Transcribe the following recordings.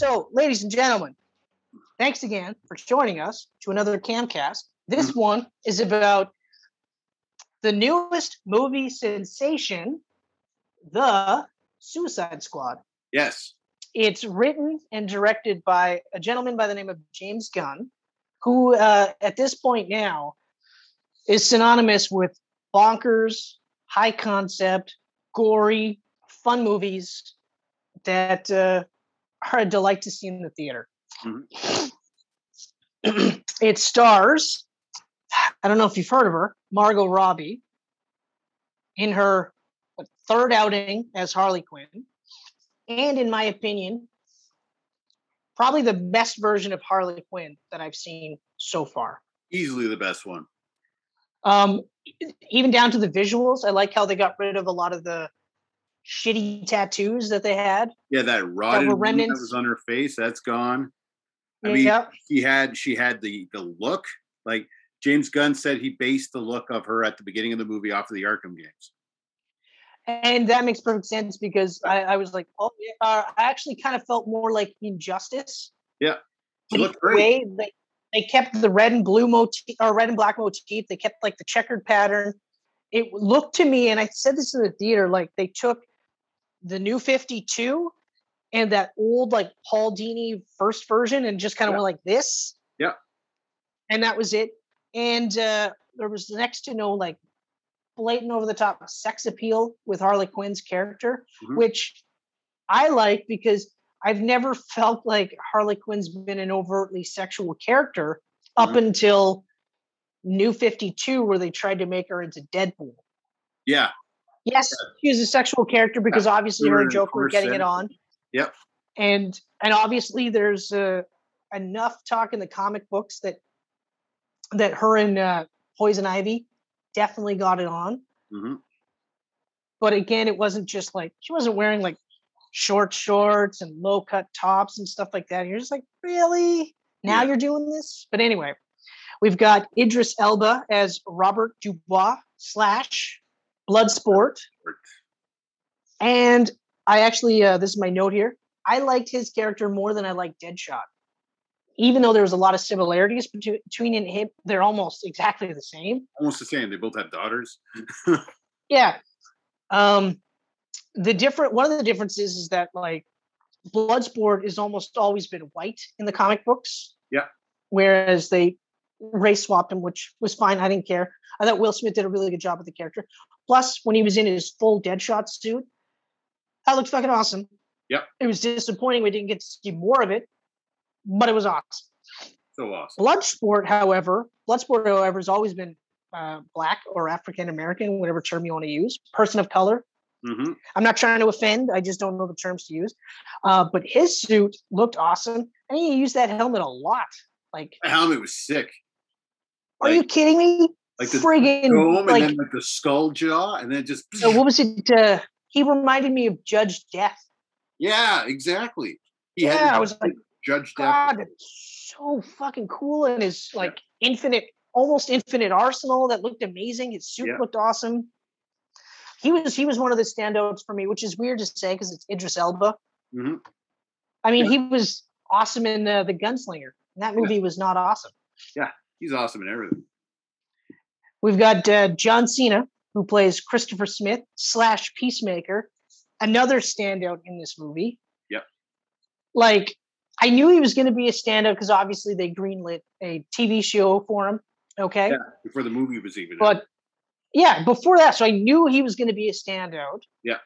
So, ladies and gentlemen, thanks again for joining us to another Camcast. This Mhm. one is about the newest movie sensation, The Suicide Squad. Yes. It's written and directed by a gentleman by the name of James Gunn, who uh, at this point now is synonymous with bonkers, high concept, gory, fun movies that uh, are a delight to see in the theater. it stars, I don't know if you've heard of her, Margot Robbie, in her third outing as Harley Quinn and in my opinion, probably the best version of Harley Quinn that I've seen so far. Easily the best one. Um, even down to the visuals, I like how they got rid of a lot of the shitty tattoos that they had. Yeah, that rotted were that was on her face, that's gone. I mean, yeah, he had she had the the look. Like James Gunn said he based the look of her at the beginning of the movie off of the Arkham games. and that makes perfect sense because I, I was like, oh, yeah, uh, I actually kind of felt more like Injustice. Yeah. She looked great. way they, they kept the red and blue motif or red and black motif. They kept like the checkered pattern. It looked to me, and I said this in the theater, like they took the new 52 and that old like Paul Dini first version and just kind of Yeah. went like this. Yeah. And that was it. And uh, there was next to no like blatant over the top sex appeal with Harley Quinn's character, Mhm. which I like because I've never felt like Harley Quinn's been an overtly sexual character up Mhm. until New 52, where they tried to make her into Deadpool. Yeah. Yes, she was a sexual character because obviously her and Joker were getting it on. Yep. And and obviously there's uh, enough talk in the comic books that that her and uh, Poison Ivy definitely got it on. hmm But again, it wasn't just like she wasn't wearing like short shorts and low cut tops and stuff like that. You're just like, really? Now Yeah. you're doing this? But anyway, we've got Idris Elba as Robert Dubois slash Bloodsport. And I actually, uh, this is my note here. I liked his character more than I liked Deadshot. Even though there was a lot of similarities between between and him, they're almost exactly the same. Almost the same. They both have daughters. Yeah. Um, the different one of the differences is that like Bloodsport is almost always been white in the comic books. Yeah. Whereas they race swapped him, which was fine. I didn't care. I thought Will Smith did a really good job with the character. Plus, when he was in his full Deadshot suit, that looked fucking awesome. Yep. It was disappointing we didn't get to see more of it, but it was awesome. So awesome. Bloodsport, however, Bloodsport, however, has always been uh, black or African American, whatever term you want to use, person of color. hmm I'm not trying to offend. I just don't know the terms to use. Uh, but his suit looked awesome, and he used that helmet a lot. Like, The helmet was sick. are Like- you kidding me? Like the Friggin' dome like, and then like the skull jaw and then just uh, what was it? Uh, he reminded me of Judge Death. yeah, exactly. He Yeah, had I was like, Judge Death. God, it's so fucking cool, and his like infinite, almost infinite arsenal that looked amazing. His suit Yeah. looked awesome. He was he was one of the standouts for me, which is weird to say because it's Idris Elba. hmm I mean, Yeah. he was awesome in uh, the Gunslinger. And that Yeah. movie was not awesome. Yeah, he's awesome in everything. We've got uh, John Cena, who plays Christopher Smith slash Peacemaker, another standout in this movie. Yep. Like, I knew he was going to be a standout because obviously they greenlit a TV show for him. Okay. Yeah, before the movie was even. out. But yeah, before that, so I knew he was going to be a standout. Yeah.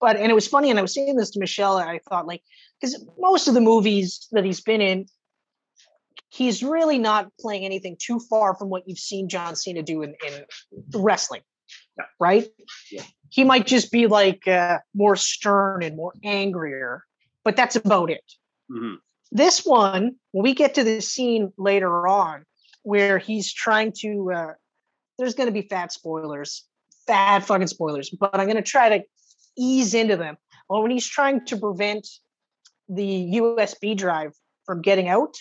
But and it was funny, and I was saying this to Michelle. and I thought like because most of the movies that he's been in, he's really not playing anything too far from what you've seen John Cena do in, in wrestling, Yeah. right? Yeah. He might just be like uh, more stern and more angrier, but that's about it Mhm. this one when we get to the scene later on where he's trying to uh there's going to be fat spoilers fat fucking spoilers but i'm going to try to ease into them well when he's trying to prevent the usb drive from getting out.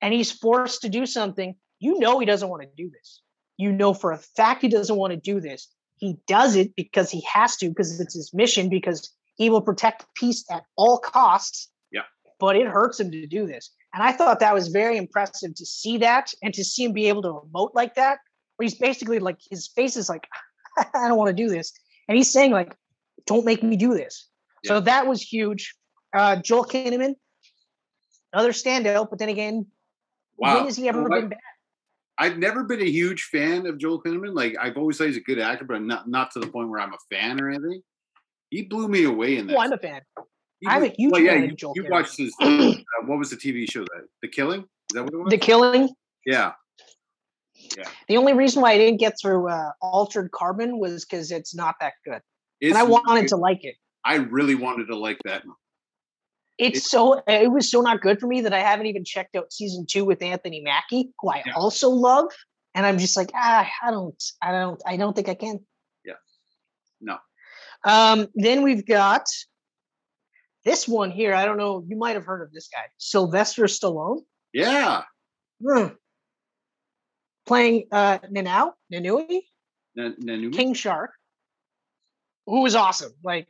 And he's forced to do something you know he doesn't want to do this you know for a fact he doesn't want to do this he does it because he has to because it's his mission because he will protect peace at all costs Yeah. but it hurts him to do this. And I thought that was very impressive to see that and to see him be able to emote like that, where he's basically like his face is like, I don't want to do this. And he's saying, like, don't make me do this. Yeah. So that was huge. Uh, Joel Kinnaman, another standout, but then again, wow. when has he ever been bad? I've never been a huge fan of Joel Kinnaman. Like I've always thought he's a good actor, but not not to the point where I'm a fan or anything. He blew me away in that. Oh, I'm a fan. I'm a huge well, yeah, fan you, of Joel. You watched his. uh, what was the TV show that The Killing? Is that what it was? The Killing. Yeah. Yeah. The only reason why I didn't get through uh, Altered Carbon was because it's not that good, it's, and I wanted to like it. I really wanted to like that. It's, so it was so not good for me that I haven't even checked out season two with Anthony Mackie, who I yeah. also love, and I'm just like, ah, I don't, I don't, I don't think I can. Yeah. No. Um, then we've got this one here. I don't know. You might have heard of this guy, Sylvester Stallone. Yeah. Hmm. Playing uh Nanau, Nanui, Nanui, King Shark, who was awesome. Like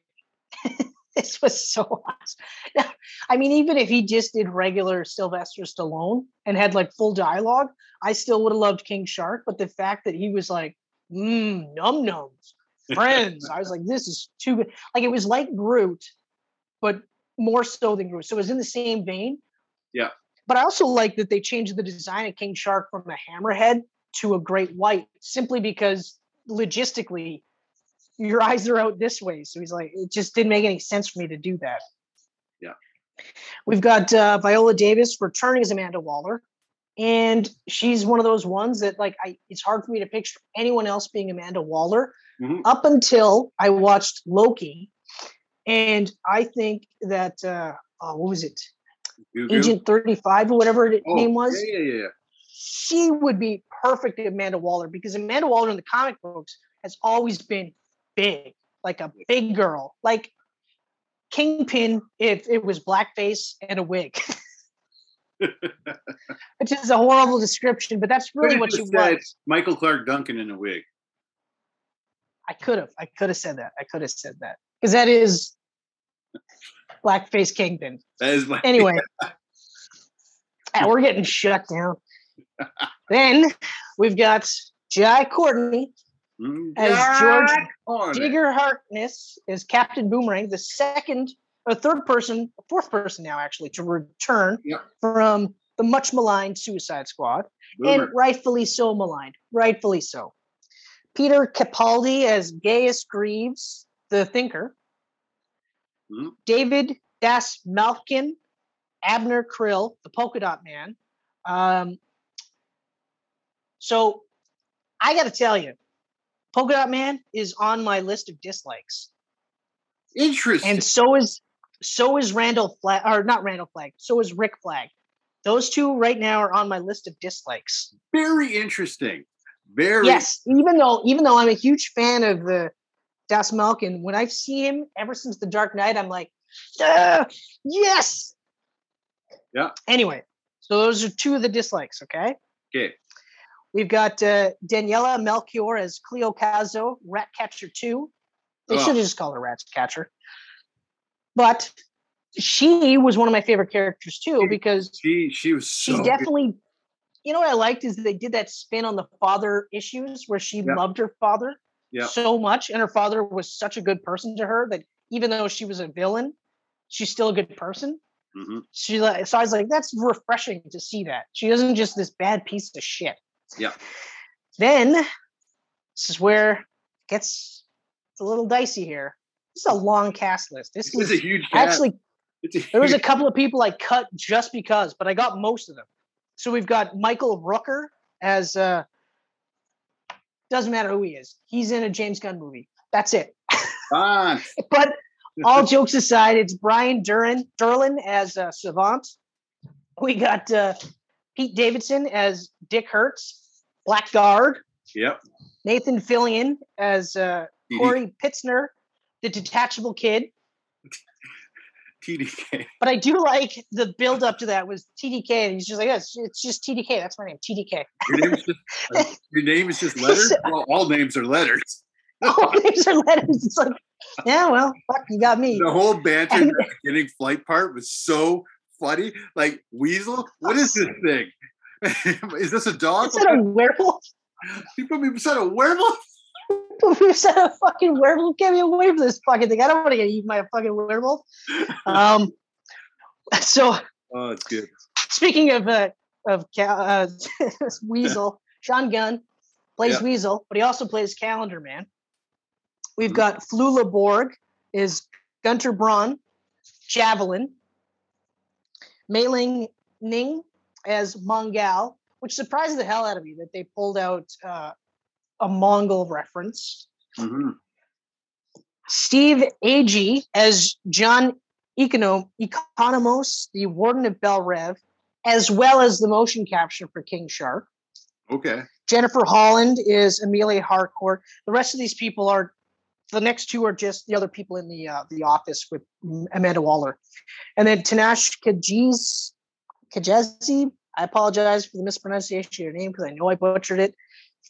this was so awesome. I mean, even if he just did regular Sylvester Stallone and had like full dialogue, I still would have loved King Shark. But the fact that he was like, mmm, num nums, friends. I was like, this is too good. Like it was like Groot, but more so than Groot. So it was in the same vein. Yeah. But I also like that they changed the design of King Shark from a hammerhead to a great white, simply because logistically, your eyes are out this way. So he's like, it just didn't make any sense for me to do that. Yeah. We've got uh, Viola Davis returning as Amanda Waller and she's one of those ones that like I it's hard for me to picture anyone else being Amanda Waller mm-hmm. up until I watched Loki, and I think that uh, oh, what was it, Agent Thirty Five or whatever the oh, name was. Yeah, yeah, yeah. She would be perfect Amanda Waller because Amanda Waller in the comic books has always been big, like a big girl, like Kingpin if it was blackface and a wig. which is a horrible description, but that's really what she was. Michael Clark Duncan in a wig. I could have. I could have said that. I could have said that because that is blackface kingpin. That is my anyway. yeah, ah, we're getting shut down. then we've got Jai Courtney as George. Digger Harkness as Captain Boomerang, the second a third person, a fourth person now actually to return yep. from the much maligned Suicide Squad, Boomer. and rightfully so maligned, rightfully so. Peter Capaldi as Gaius Grieves, the Thinker. Mm-hmm. David Dastmalchian, Abner Krill, the Polka Dot Man. Um, so I got to tell you, Polka Dot Man is on my list of dislikes. Interesting. And so is so is Randall Flag, or not Randall Flag. So is Rick Flag. Those two right now are on my list of dislikes. Very interesting. Very yes. Even though even though I'm a huge fan of the Dastmalchian, when I've seen him ever since the Dark Knight, I'm like, yes. Yeah. Anyway, so those are two of the dislikes. Okay. Okay. We've got uh, Daniela Melchior as Cleo Cazo, Ratcatcher 2. They oh. should have just called her Ratcatcher. But she was one of my favorite characters too because she she was so she's definitely good. you know what I liked is they did that spin on the father issues where she yep. loved her father yep. so much and her father was such a good person to her that even though she was a villain she's still a good person mm-hmm. she so I was like that's refreshing to see that she isn't just this bad piece of shit yeah then this is where it gets a little dicey here this is a long cast list. This, this is a huge cast. actually. Huge... There was a couple of people I cut just because, but I got most of them. So we've got Michael Rooker as uh doesn't matter who he is. He's in a James Gunn movie. That's it. Ah. but all jokes aside, it's Brian Duran Durlin as uh, Savant. We got uh, Pete Davidson as Dick Hertz, Blackguard. Yep. Nathan Fillion as uh, Corey Pitzner the detachable kid. TDK. But I do like the build up to that was TDK, and he's just like, it's, it's just TDK. That's my name, TDK. Your name is just, uh, your name is just letters. Well, all names are letters. all names are letters. It's like, yeah, well, fuck, you got me. The whole banter and, beginning flight part was so funny? Like weasel? What is this thing? is this a dog? Is that a werewolf? You put me beside a werewolf? You said a fucking werewolf. Get me away from this fucking thing. I don't want to get eaten by a fucking werewolf. Um, so Oh, it's good. speaking of uh, of uh, Weasel, Sean Gunn plays Yeah. Weasel, but he also plays Calendar Man. We've Mhm. got Flula Borg is Gunter Braun, Javelin, Mei-Ling Ning as Mongal, which surprised the hell out of me that they pulled out uh, a Mongol reference. hmm Steve Agee as John Econo- Economos, the Warden of Belle Reve, as well as the motion capture for King Shark. Okay. Jennifer Holland is Amelia Harcourt. The rest of these people are the next two are just the other people in the uh, the office with Amanda Waller, and then Tanash Kajiz. I apologize for the mispronunciation of your name because I know I butchered it.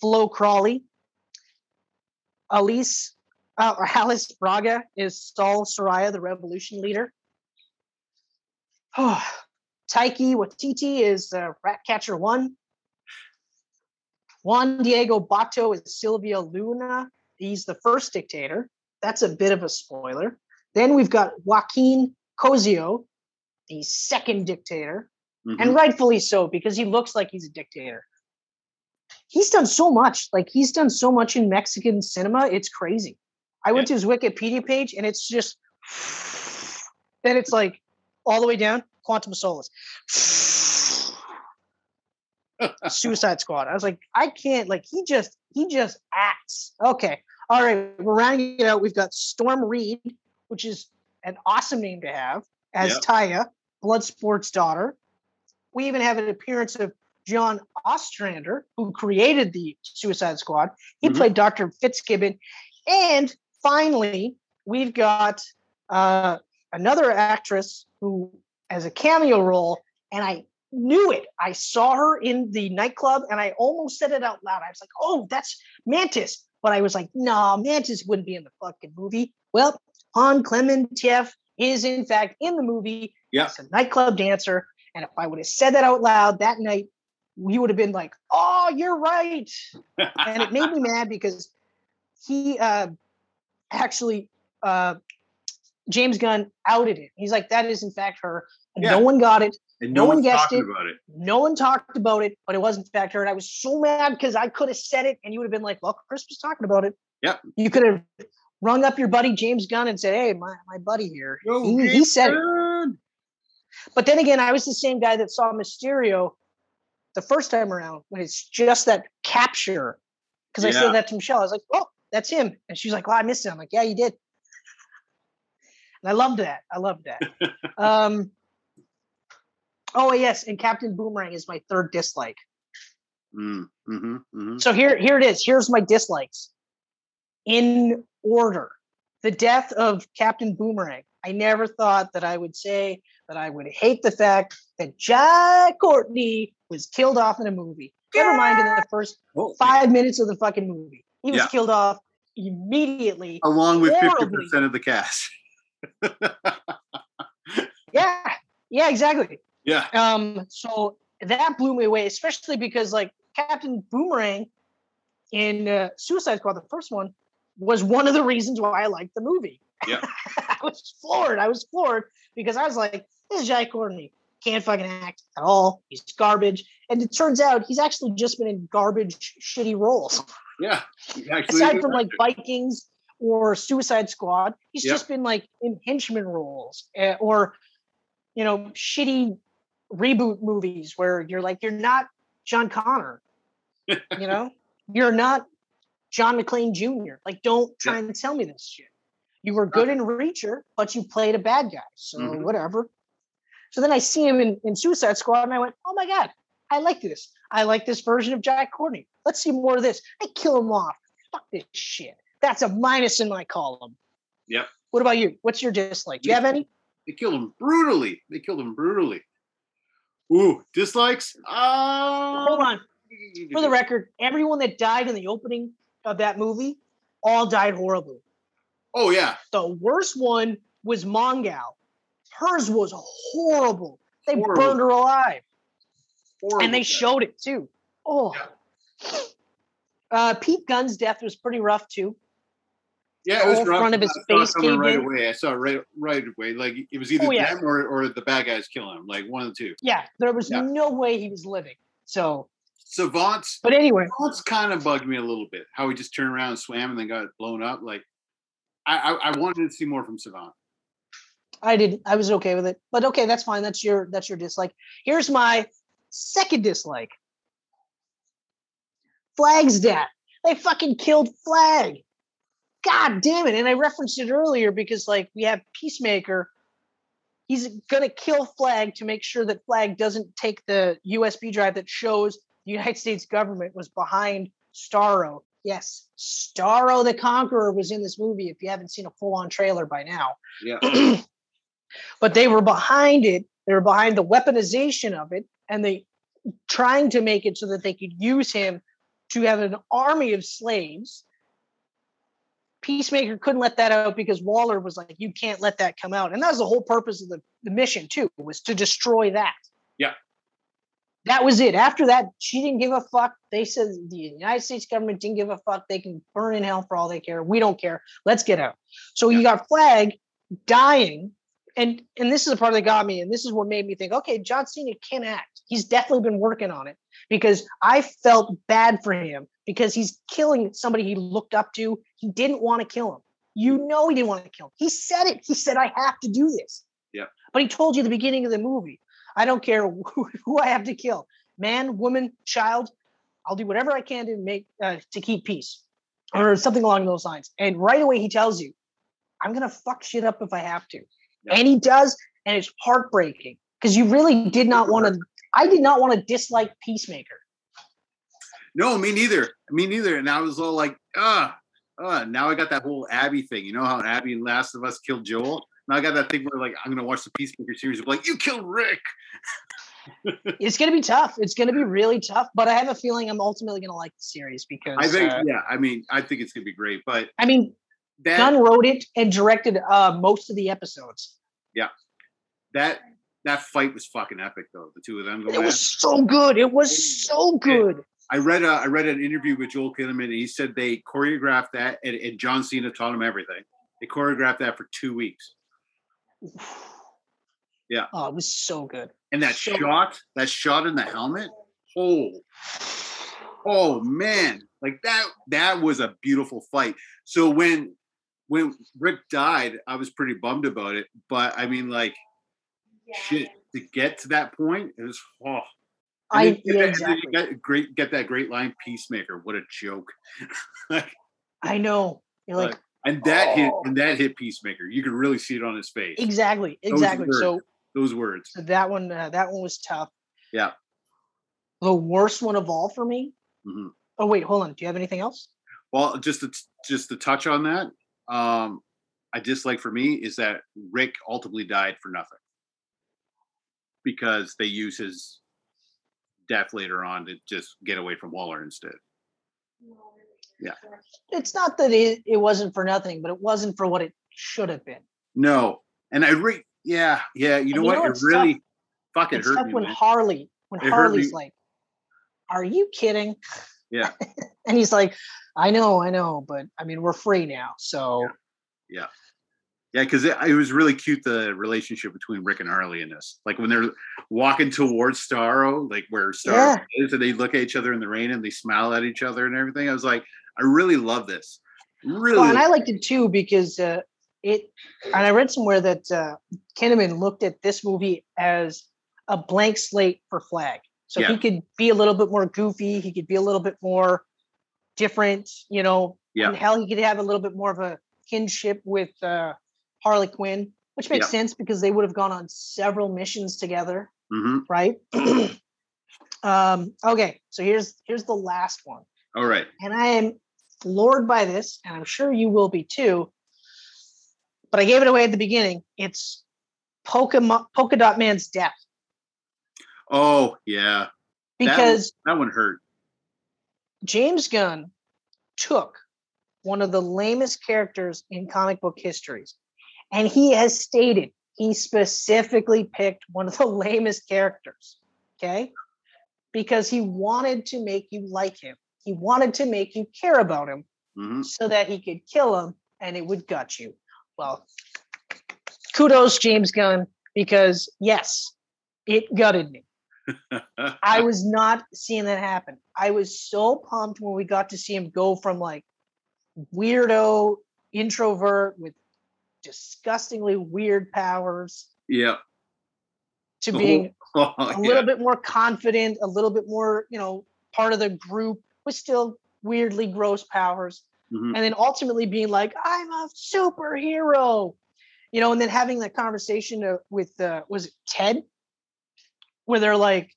Flo Crawley, Alice uh, or Alice Braga is Saul Soraya, the revolution leader. Oh, Taika Waititi is uh, Ratcatcher One. Juan Diego Botto is Silvia Luna. He's the first dictator. That's a bit of a spoiler. Then we've got Joaquin Cosío, the second dictator, Mhm. and rightfully so because he looks like he's a dictator. He's done so much. Like he's done so much in Mexican cinema. It's crazy. I went to his Wikipedia page and it's just then it's like all the way down Quantum of Solace. Suicide Squad. I was like, I can't. Like he just he just acts. Okay, all right. We're rounding it out. We've got Storm Reed, which is an awesome name to have as Yep. Taya, Bloodsport's daughter. We even have an appearance of John Ostrander, who created the Suicide Squad. He Mhm. played Dr. Fitzgibbon. And finally, we've got uh, another actress who has a cameo role, and I knew it. I saw her in the nightclub, and I almost said it out loud. I was like, "Oh, that's Mantis," but I was like, "No, Mantis wouldn't be in the fucking movie." Well, Han Klementieff is in fact in the movie. Yeah. He's a nightclub dancer, and if I would have said that out loud that night, we would have been like, "Oh, you're right," and it made me mad because he uh, actually uh, James Gunn outed it. He's like, "That is in fact her." Yeah. No one got it. And no no, one guessed it. about it. No one talked about it, but it was in fact her. And I was so mad because I could have said it and you would have been like, well, Chris was talking about it. Yep. You could have rung up your buddy James Gunn and said, hey, my, my buddy here. He, he said it. But then again, I was the same guy that saw Mysterio the first time around when it's just that capture. Because I said that to Michelle. I was like, oh, that's him. And she's like, well, I missed it. I'm like, yeah, you did. And I loved that. I loved that. um, oh, yes. And Captain Boomerang is my third dislike. Mm, hmm hmm So here, here it is. Here's my dislikes in order. The death of Captain Boomerang. I never thought that I would say that I would hate the fact that Jack Courtney was killed off in a movie. Never mind in the first five minutes of the fucking movie. He was Yeah. killed off immediately. along with 50% of the cast. Yeah, yeah, exactly. Yeah. Um, so that blew me away, especially because like Captain Boomerang in uh, Suicide Squad, the first one, was one of the reasons why I liked the movie. Yeah. I was floored. I was floored because I was like, this is Jack Courtney. Can't fucking act at all. He's garbage. And it turns out he's actually just been in garbage, shitty roles. Yeah. He's actually a Aside from like. Vikings or Suicide Squad, he's Yep. just been like in henchman roles uh, or, you know, shitty reboot movies where you're like, you're not John Connor, you know, you're not John McClane Jr. Like, don't try and tell me this shit. You were good in Reacher, but you played a bad guy. So Mhm. whatever. So then I see him in, in Suicide Squad and I went, oh my God, I like this. I like this version of Jack Courtney. Let's see more of this. I kill him off. Fuck this shit. That's a minus in my column. Yep. What about you? What's your dislike? Do you have any? They killed him brutally. They killed him brutally. Ooh, dislikes? Uh, Hold on. For the record, everyone that died in the opening of that movie all died horribly. Oh yeah, The worst one was Mongal. Hers was horrible. They Horrible. burned her alive, Horrible and they death. showed it too. Oh. Uh, Pete Gunn's death was pretty rough too. Yeah, it was front of his I face coming caved right in. away. I saw it right right away. Like it was either Oh, yeah. them or, or the bad guys killing him. Like one of the two. Yeah, there was Yeah. no way he was living. So, Savants but anyway, Savants kind of bugged me a little bit. How he just turned around and swam and then got blown up. Like I I, I wanted to see more from Savant. I didn't. I was okay with it. But okay, that's fine. That's your that's your dislike. Here's my second dislike. Flag's death. They fucking killed Flag. God damn it. And I referenced it earlier because like we have Peacemaker. He's gonna kill Flag to make sure that Flag doesn't take the USB drive that shows the United States government was behind Starro. Yes, Starro the Conqueror was in this movie. If you haven't seen a full-on trailer by now, Yeah. but they were behind it. They were behind the weaponization of it, and they trying to make it so that they could use him to have an army of slaves. Peacemaker couldn't let that out because Waller was like, "You can't let that come out," and that was the whole purpose of the, the mission too, was to destroy that. Yeah. That was it. After that, she didn't give a fuck. They said the United States government didn't give a fuck. They can burn in hell for all they care. We don't care. Let's get out. So you got Flag dying and and this is the part that got me and this is what made me think okay john cena can act. He's definitely been working on it because i felt bad for him because he's killing somebody he looked up to. He didn't want to kill him. You know he didn't want to kill him. He said it. He said i have to do this. Yeah. but he told you at the beginning of the movie i don't care who, who i have to kill man woman child i'll do whatever i can to make uh, to keep peace or something along those lines. And right away he tells you i'm gonna fuck shit up if i have to. And he does and it's heartbreaking because you really did not want to i did not want to dislike peacemaker No, me neither. Me neither. And I was all like, ah, uh, now I got that whole Abby thing. You know how Abby and Last of Us killed Joel? Now I got that thing where like I'm gonna watch the Peacemaker series. Of like, you killed Rick. it's going to be tough it's going to be really tough but i have a feeling i'm ultimately going to like the series because I think, uh, yeah. I mean, I think it's gonna be great. But i mean that gunn wrote it and directed uh most of the episodes that that fight was fucking epic though. The two of them going. it at was so good it was so good I read a, I read an interview with Joel Kinnaman, and he said they choreographed that, and, and John Cena taught him everything. They choreographed that for two weeks, Yeah. oh it was so good and that So- shot, that shot in the helmet, oh, oh man, like that, that was a beautiful fight. So when when Rick died, I was pretty bummed about it, but I mean, like, shit, to get to that point, it was oh. And i then- yeah, then- exactly you get great, get that great line, peacemaker. What a joke! like, i know you're like Like, and that hit, Oh. and that hit Peacemaker. You could really see it on his face. exactly exactly so Those words. So that one, uh, that one was tough. Yeah. The worst one of all for me. Mhm. Oh wait, hold on. Do you have anything else? Well, just to just to touch on that, um, I dislike for me is that Rick ultimately died for nothing because they use his death later on to just get away from Waller instead. Yeah. It's not that it, it wasn't for nothing, but it wasn't for what it should have been. No, and I re yeah yeah. You know you what? know it what's really tough? fucking It's hurt me. when man. Harley, when It Harley's like, "Are you kidding?" Yeah. and he's like, "I know, I know, but I mean, we're free now, so Yeah, Yeah. because it, it was really cute the relationship between Rick and Harley in this. Like when they're walking towards Starro, like where Starro is, and they look at each other in the rain and they smile at each other and everything. I was like, I really love this. Really, Well, and I liked it too because uh, it, and I read somewhere that uh, Kinnaman looked at this movie as a blank slate for Flag. So Yeah. he could be a little bit more goofy. He could be a little bit more different, you know. Yeah. And hell, he could have a little bit more of a kinship with uh, Harley Quinn, which makes sense because they would have gone on several missions together, hmm right? um, okay, so here's here's the last one all right. and I am floored by this, and I'm sure you will be too. But I gave it away at the beginning. It's Polka, Mo- Polka Dot Man's death Oh yeah, That because that one hurt. James Gunn took one of the lamest characters in comic book histories, and he has stated he specifically picked one of the lamest characters. Okay. Because he wanted to make you like him. He wanted to make you care about him Mhm. so that he could kill him and it would gut you. Well, kudos, James Gunn, because yes, it gutted me. I was not seeing that happen. I was so pumped when we got to see him go from like weirdo introvert with disgustingly weird powers yeah. to Oh, being Oh, a yeah. little bit more confident, a little bit more, you know, part of the group with still weirdly gross powers. Mhm. And then ultimately being like, I'm a superhero, you know, and then having that conversation uh, with, uh, was it Ted? Where they're like,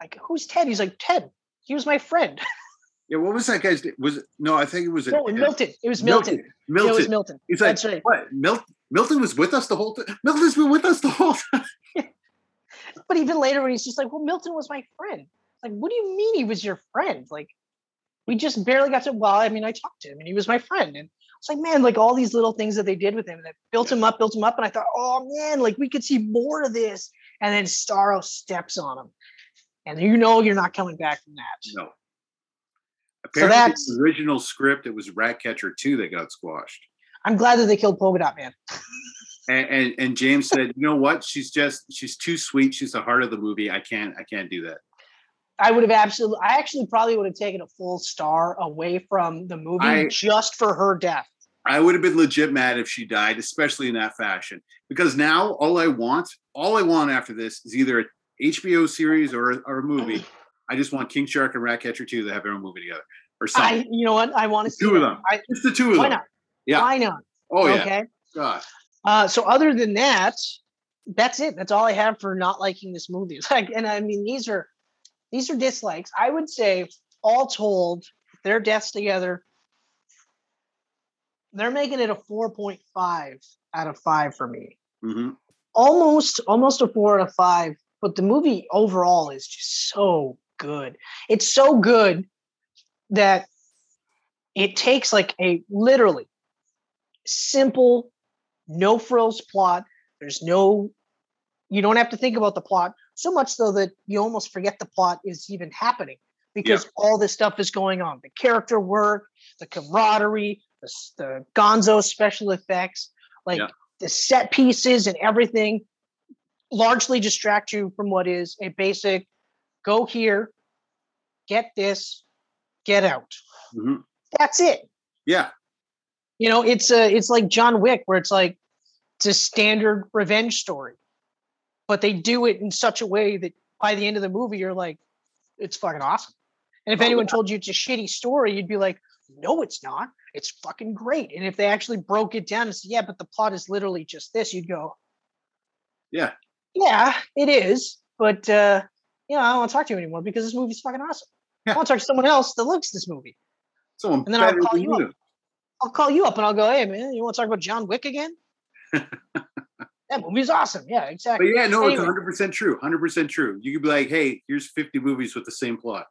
like, who's Ted? He's like, Ted, he was my friend. Yeah, what was that guy's name? Was it, no, I think it was a, No, Milton. It was Milton. Milton. Yeah, It was Milton. He's like, That's right. what? Mil- Milton was with us the whole time. Milton's been with us the whole time. But even later, when he's just like, "Well, Milton was my friend." Like, what do you mean he was your friend? Like, we just barely got to. Well, I mean, I talked to him, and he was my friend. And it's like, man, like all these little things that they did with him that built him up, built him up. And I thought, oh man, like we could see more of this. And then Starro steps on him, and you know you're not coming back from that. No. Apparently, that's- the original script, it was Ratcatcher 2 that got squashed. I'm glad that they killed Polka Dot Man. And, and and James said, you know what? She's just she's too sweet. She's the heart of the movie. I can't I can't do that. I would have absolutely. I actually probably would have taken a full star away from the movie I- just for her death. I would have been legit mad if she died, especially in that fashion. Because now all I want, all I want after this is either a HBO series or, or a movie. I just want King Shark and Ratcatcher 2 to have their own movie together. Or something. I, you know what? I want to see two of them. I, Just the two of why them. Why not? Yeah. Why not? Oh yeah. Okay. God. Uh, so other than that, that's it. That's all I have for not liking this movie. Like, and I mean, these are these are dislikes. I would say, all told, their deaths together, they're making it a four point five out of five for me. hmm Almost, almost a four out of five. But the movie overall is just so good. It's so good that it takes like a literally simple, no frills plot. There's no, you don't have to think about the plot so much so that you almost forget the plot is even happening because all this stuff is going on. The character work, the camaraderie, the, the gonzo special effects, like Yeah. the set pieces and everything largely distract you from what is a basic go here, get this, get out. hmm That's it Yeah. you know it's a it's like john wick where it's like it's a standard revenge story but they do it in such a way that by the end of the movie you're like it's fucking awesome and if Oh, anyone told you it's a shitty story you'd be like no it's not it's fucking great and if they actually broke it down and said yeah but the plot is literally just this you'd go Yeah. yeah it is but uh you know i don't want to talk to you anymore because this movie's fucking awesome Yeah. i want to talk to someone else that likes this movie Someone And then I'll call you up. I'll call you up and I'll go, hey man, you want to talk about John Wick again? that movie's awesome. Yeah, But exactly. yeah, no, it's 100% true. 100% true. You could be like, hey, here's 50 movies with the same plot.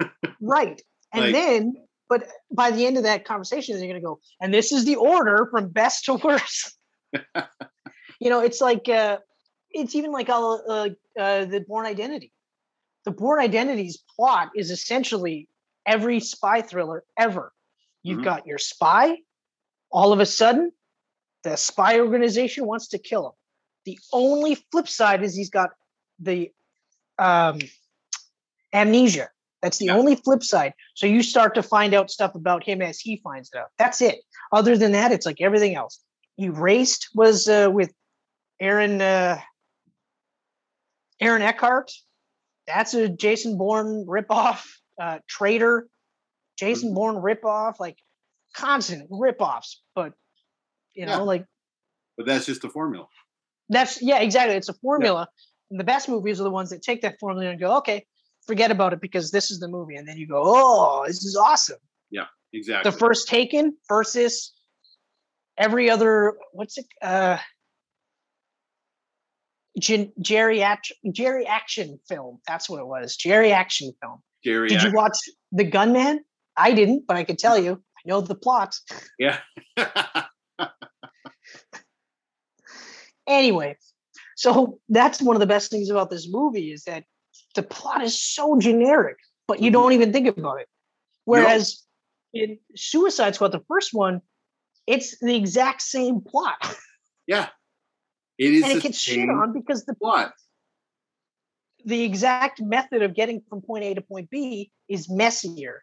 Right. And Like- then, but by the end of that conversation, they're gonna go, and this is the order from best to worst. you know, it's like uh it's even like all uh, uh the Bourne Identity. The Bourne Identity's plot is essentially every spy thriller ever. You've Mhm. got your spy, all of a sudden, the spy organization wants to kill him. The only flip side is he's got the um, amnesia. That's the Yeah. only flip side. So you start to find out stuff about him as he finds it out. That's it. Other than that, it's like everything else. Erased was uh, with Aaron uh, Aaron Eckhart. That's a Jason Bourne ripoff. Uh, Traitor, Jason Mhm. Bourne ripoff. Like constant ripoffs, but you know, Yeah. like But that's just the formula. that's yeah, exactly. It's a formula. And the best movies are the ones that take that formula and go, okay, forget about it because this is the movie. And then you go, oh, this is awesome. Yeah, exactly. The first Taken versus every other what's it? Uh Gen- Jerry Act- Jerry action film. That's what it was. Jerry action film. Gary. Did you watch The Gunman? I didn't, but I could tell you. I know the plot. Yeah. Anyway, so that's one of the best things about this movie is that the plot is so generic, but you don't even think about it. Whereas in Suicide Squad, the first one, it's the exact same plot, Yeah. It is and it gets shit on because the plot. the exact method of getting from point A to point B is messier.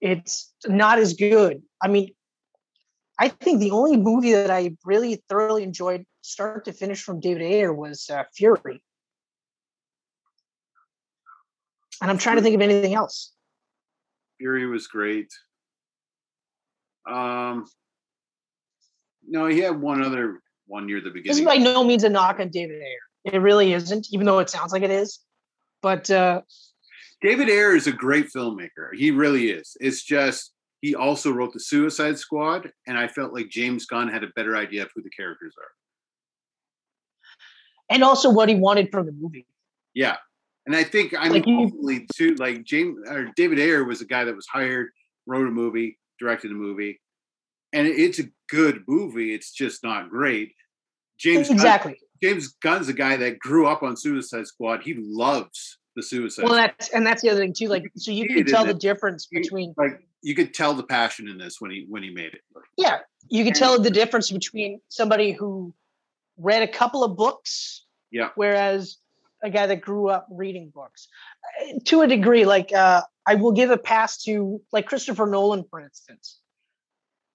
It's not as good. I mean, I think the only movie that I really thoroughly enjoyed start to finish from David Ayer was uh, Fury. And I'm trying to think of anything else. Fury was great. Um, no, he had one other one near the beginning. This is by no means a knock on David Ayer. It really isn't, even though it sounds like it is. But uh, David Ayer is a great filmmaker. He really is. It's just he also wrote the Suicide Squad, and I felt like James Gunn had a better idea of who the characters are. and also what he wanted from the movie. Yeah, and I think I Like mean you- ultimately too. Like James or David Ayer was a guy that was hired, wrote a movie, directed a movie, and it's a good movie. It's just not great. James Gunn- exactly. James Gunn's a guy that grew up on Suicide Squad. He loves the Suicide. Well, that's and that's the other thing too. Like, so you can tell the it. difference between like you could tell the passion in this when he when he made it. yeah, you can And- tell the difference between somebody who read a couple of books, Yeah. whereas a guy that grew up reading books. Uh, To a degree, like uh, I will give a pass to like Christopher Nolan, for instance.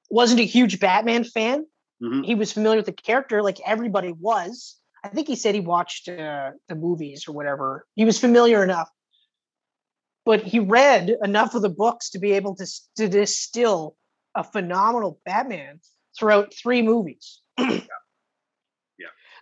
Wasn't a huge Batman fan. Mhm. He was familiar with the character, like everybody was. I think he said he watched uh, the movies or whatever. He was familiar enough, but he read enough of the books to be able to, to distill a phenomenal Batman throughout three movies. Yeah.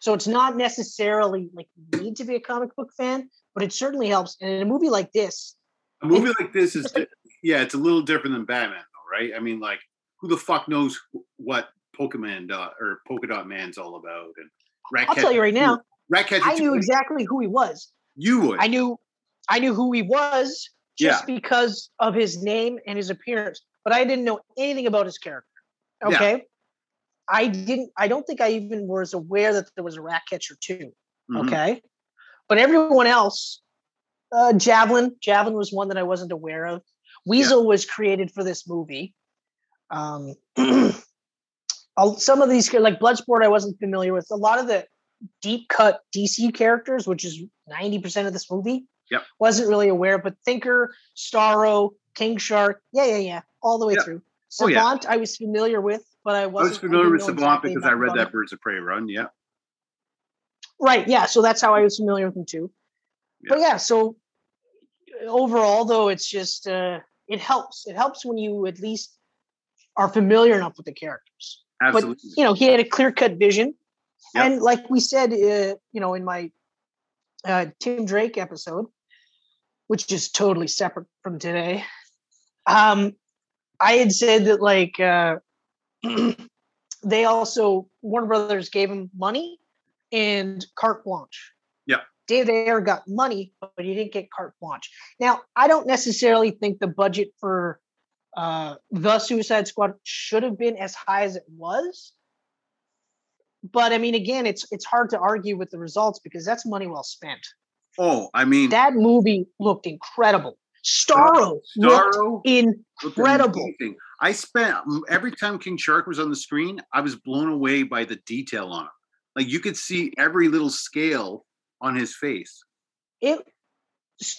So it's not necessarily like you need to be a comic book fan, but it certainly helps. And in a movie like this, A movie like this is yeah, it's a little different than Batman, though, right? I mean, like who the fuck knows what Pokemon dot or Polka Dot Man's all about? And Rat I'll tell you right now, Rat Catcher I knew exactly who he was. you would. I knew I knew who he was just Yeah. because of his name and his appearance, but I didn't know anything about his character. Yeah. I didn't I don't think I even was aware that there was a rat catcher too. Mhm. Okay. But everyone else, uh Javelin, Javelin was one that I wasn't aware of. Weasel was created for this movie. Um some of these like Bloodsport I wasn't familiar with. A lot of the deep cut DC characters, which is 90% of this movie. Yep. Wasn't really aware, but Thinker, Starro, King Shark, yeah, yeah, yeah, all the way Yeah. through. Oh, yeah. Savant, I was familiar with, but I I wasn't was familiar with Savant exactly because I read that. Birds of Prey run. Yeah. Right, yeah. So that's how I was familiar with him too. But yeah, so overall though, it's just uh it helps. It helps when you at least are familiar enough with the characters. Absolutely. But you know, he had a clear cut vision. Yep. And like we said, uh, you know, in my uh, Tim Drake episode, which is totally separate from today, um, I had said that like uh, they also Warner Brothers gave him money and carte blanche. Yeah. David Ayer got money, but he didn't get carte blanche. Now, I don't necessarily think the budget for uh, the Suicide Squad should have been as high as it was. But I mean, again, it's it's hard to argue with the results because that's money well spent. oh, I mean, That movie looked incredible. Starro looked Starro looked incredible. amazing. I spent every time King Shark was on the screen, I was blown away by the detail on him. Like you could see every little scale on his face. it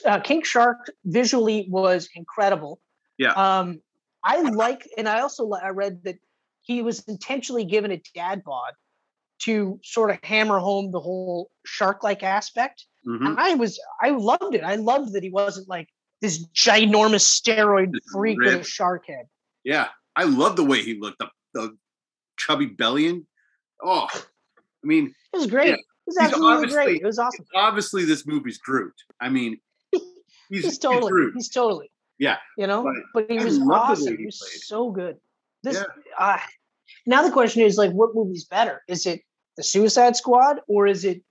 uh, King Shark visually was incredible. Yeah. Um, I like, and I also I read that he was intentionally given a dad bod to sort of hammer home the whole shark-like aspect. Mhm. And I was, I loved it. I loved that he wasn't like this ginormous steroid freak with a shark head. Yeah, I love the way he looked. The, the chubby belly. Oh, I mean, It was great. Yeah. It was He's absolutely great. It was awesome. obviously this movie's Groot. I mean, he's, He's totally, Groot. he's totally. Yeah, You know, but but he I was love the way awesome. he He was so good. This Yeah. uh, now the question is like, what movie's better? Is it the Suicide Squad or is it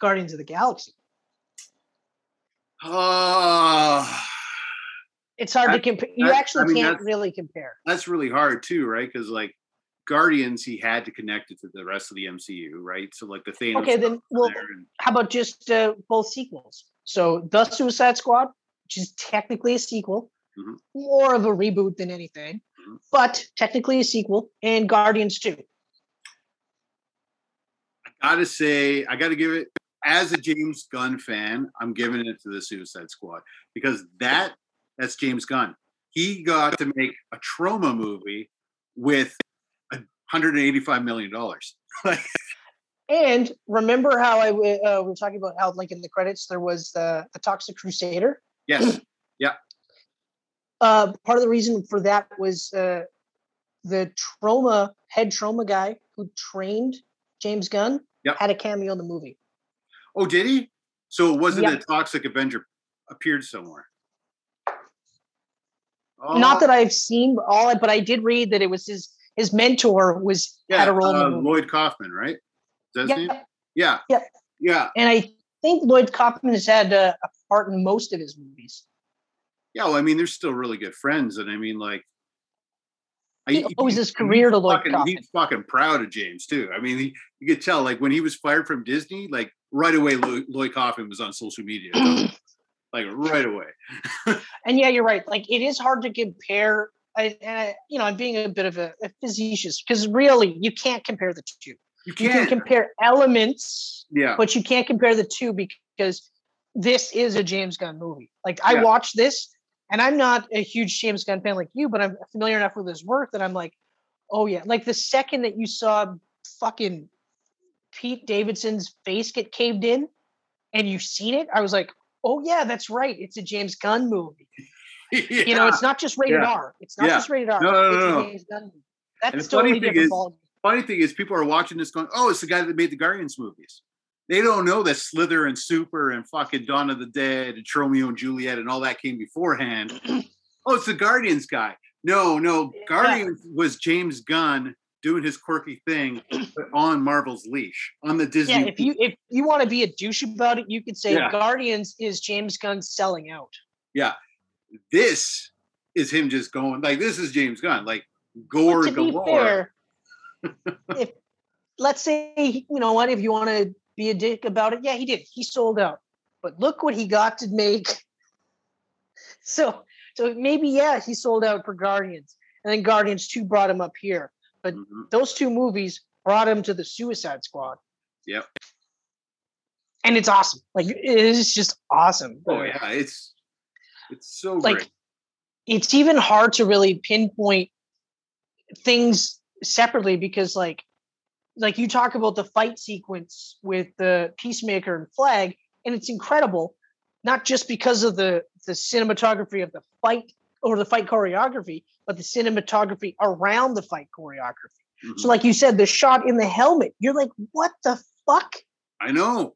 Guardians of the Galaxy? Oh, It's hard to compare. You that- I actually mean, can't really compare. that's really hard too, right? Because like Guardians, he had to connect it to the rest of the MCU, right? So like the Thanos. Okay, then well, and- how about just uh, both sequels? So the Suicide Squad, which is technically a sequel, Mhm. more of a reboot than anything, Mhm. but technically a sequel, and Guardians 2. I gotta say, I gotta give it as a James Gunn fan, I'm giving it to the Suicide Squad because that that's James Gunn. He got to make a Troma movie with 185 million dollars. And remember how I uh, we were talking about how, like in the credits, there was uh, a Toxic Crusader. yes, Yeah. Uh, part of the reason for that was uh, the Troma head Troma guy who trained James Gunn Yep. had a cameo in the movie. Oh, did he? So it wasn't Yeah. a Toxic Avenger appeared somewhere. Not Oh, that I've seen all, it, but I did read that it was his his mentor was had a role uh. Lloyd Kaufman, right? Is that name? Yeah, Yeah. Yeah. Yeah. and I think Lloyd Kaufman has had uh, a part in most of his movies. Yeah. Well, I mean, they're still really good friends. And I mean, like, I- He owes he- his career to Lloyd fucking, Kaufman. He's fucking proud of James, too. I mean, he, you could tell, like, when he was fired from Disney, like, right away, Lloyd, Lloyd Kaufman was on social media. like, right away. And yeah, you're right. Like it is hard to compare. I, and I, you know, I'm being a bit of a, a facetious because really, you can't compare the two. You You can compare elements, yeah. but you can't compare the two because this is a James Gunn movie. Like I Yeah. watched this, and I'm not a huge James Gunn fan like you, but I'm familiar enough with his work that I'm like, oh yeah. Like the second that you saw fucking Pete Davidson's face get caved in, and you've seen it, I was like, oh yeah, that's right. It's a James Gunn movie. You know, it's not just rated Yeah. R. It's not Yeah. just rated R. No, no, it's no, a no. James Gunn movie. And That's the funny totally thing different is- ball. funny thing is people are watching this going, oh, it's the guy that made the Guardians movies. They don't know that Slither and Super and fucking Dawn of the Dead and Romeo and Juliet and all that came beforehand. oh, it's the Guardians guy. No, no, Yeah. Guardians was James Gunn doing his quirky thing on Marvel's leash on the Disney. Yeah, if you if you want to be a douche about it, you could say Yeah. Guardians is James Gunn selling out. Yeah, this is him just going like this is James Gunn, like But gore to be fair, if let's say you know what, if you want to be a dick about it, yeah, he did. He sold out. But look what he got to make. So so maybe yeah, he sold out for Guardians, and then Guardians two brought him up here. Mhm. those two movies brought him to the Suicide Squad. Yep. And it's awesome. Like it is just awesome. Oh yeah, it's it's so Like great. it's even hard to really pinpoint things separately because like like you talk about the fight sequence with the Peacemaker and Flag, and it's incredible, not just because of the the cinematography of the fight or the fight choreography, but the cinematography around the fight choreography. Mhm. So, like you said, the shot in the helmet, you're like, what the fuck? I know.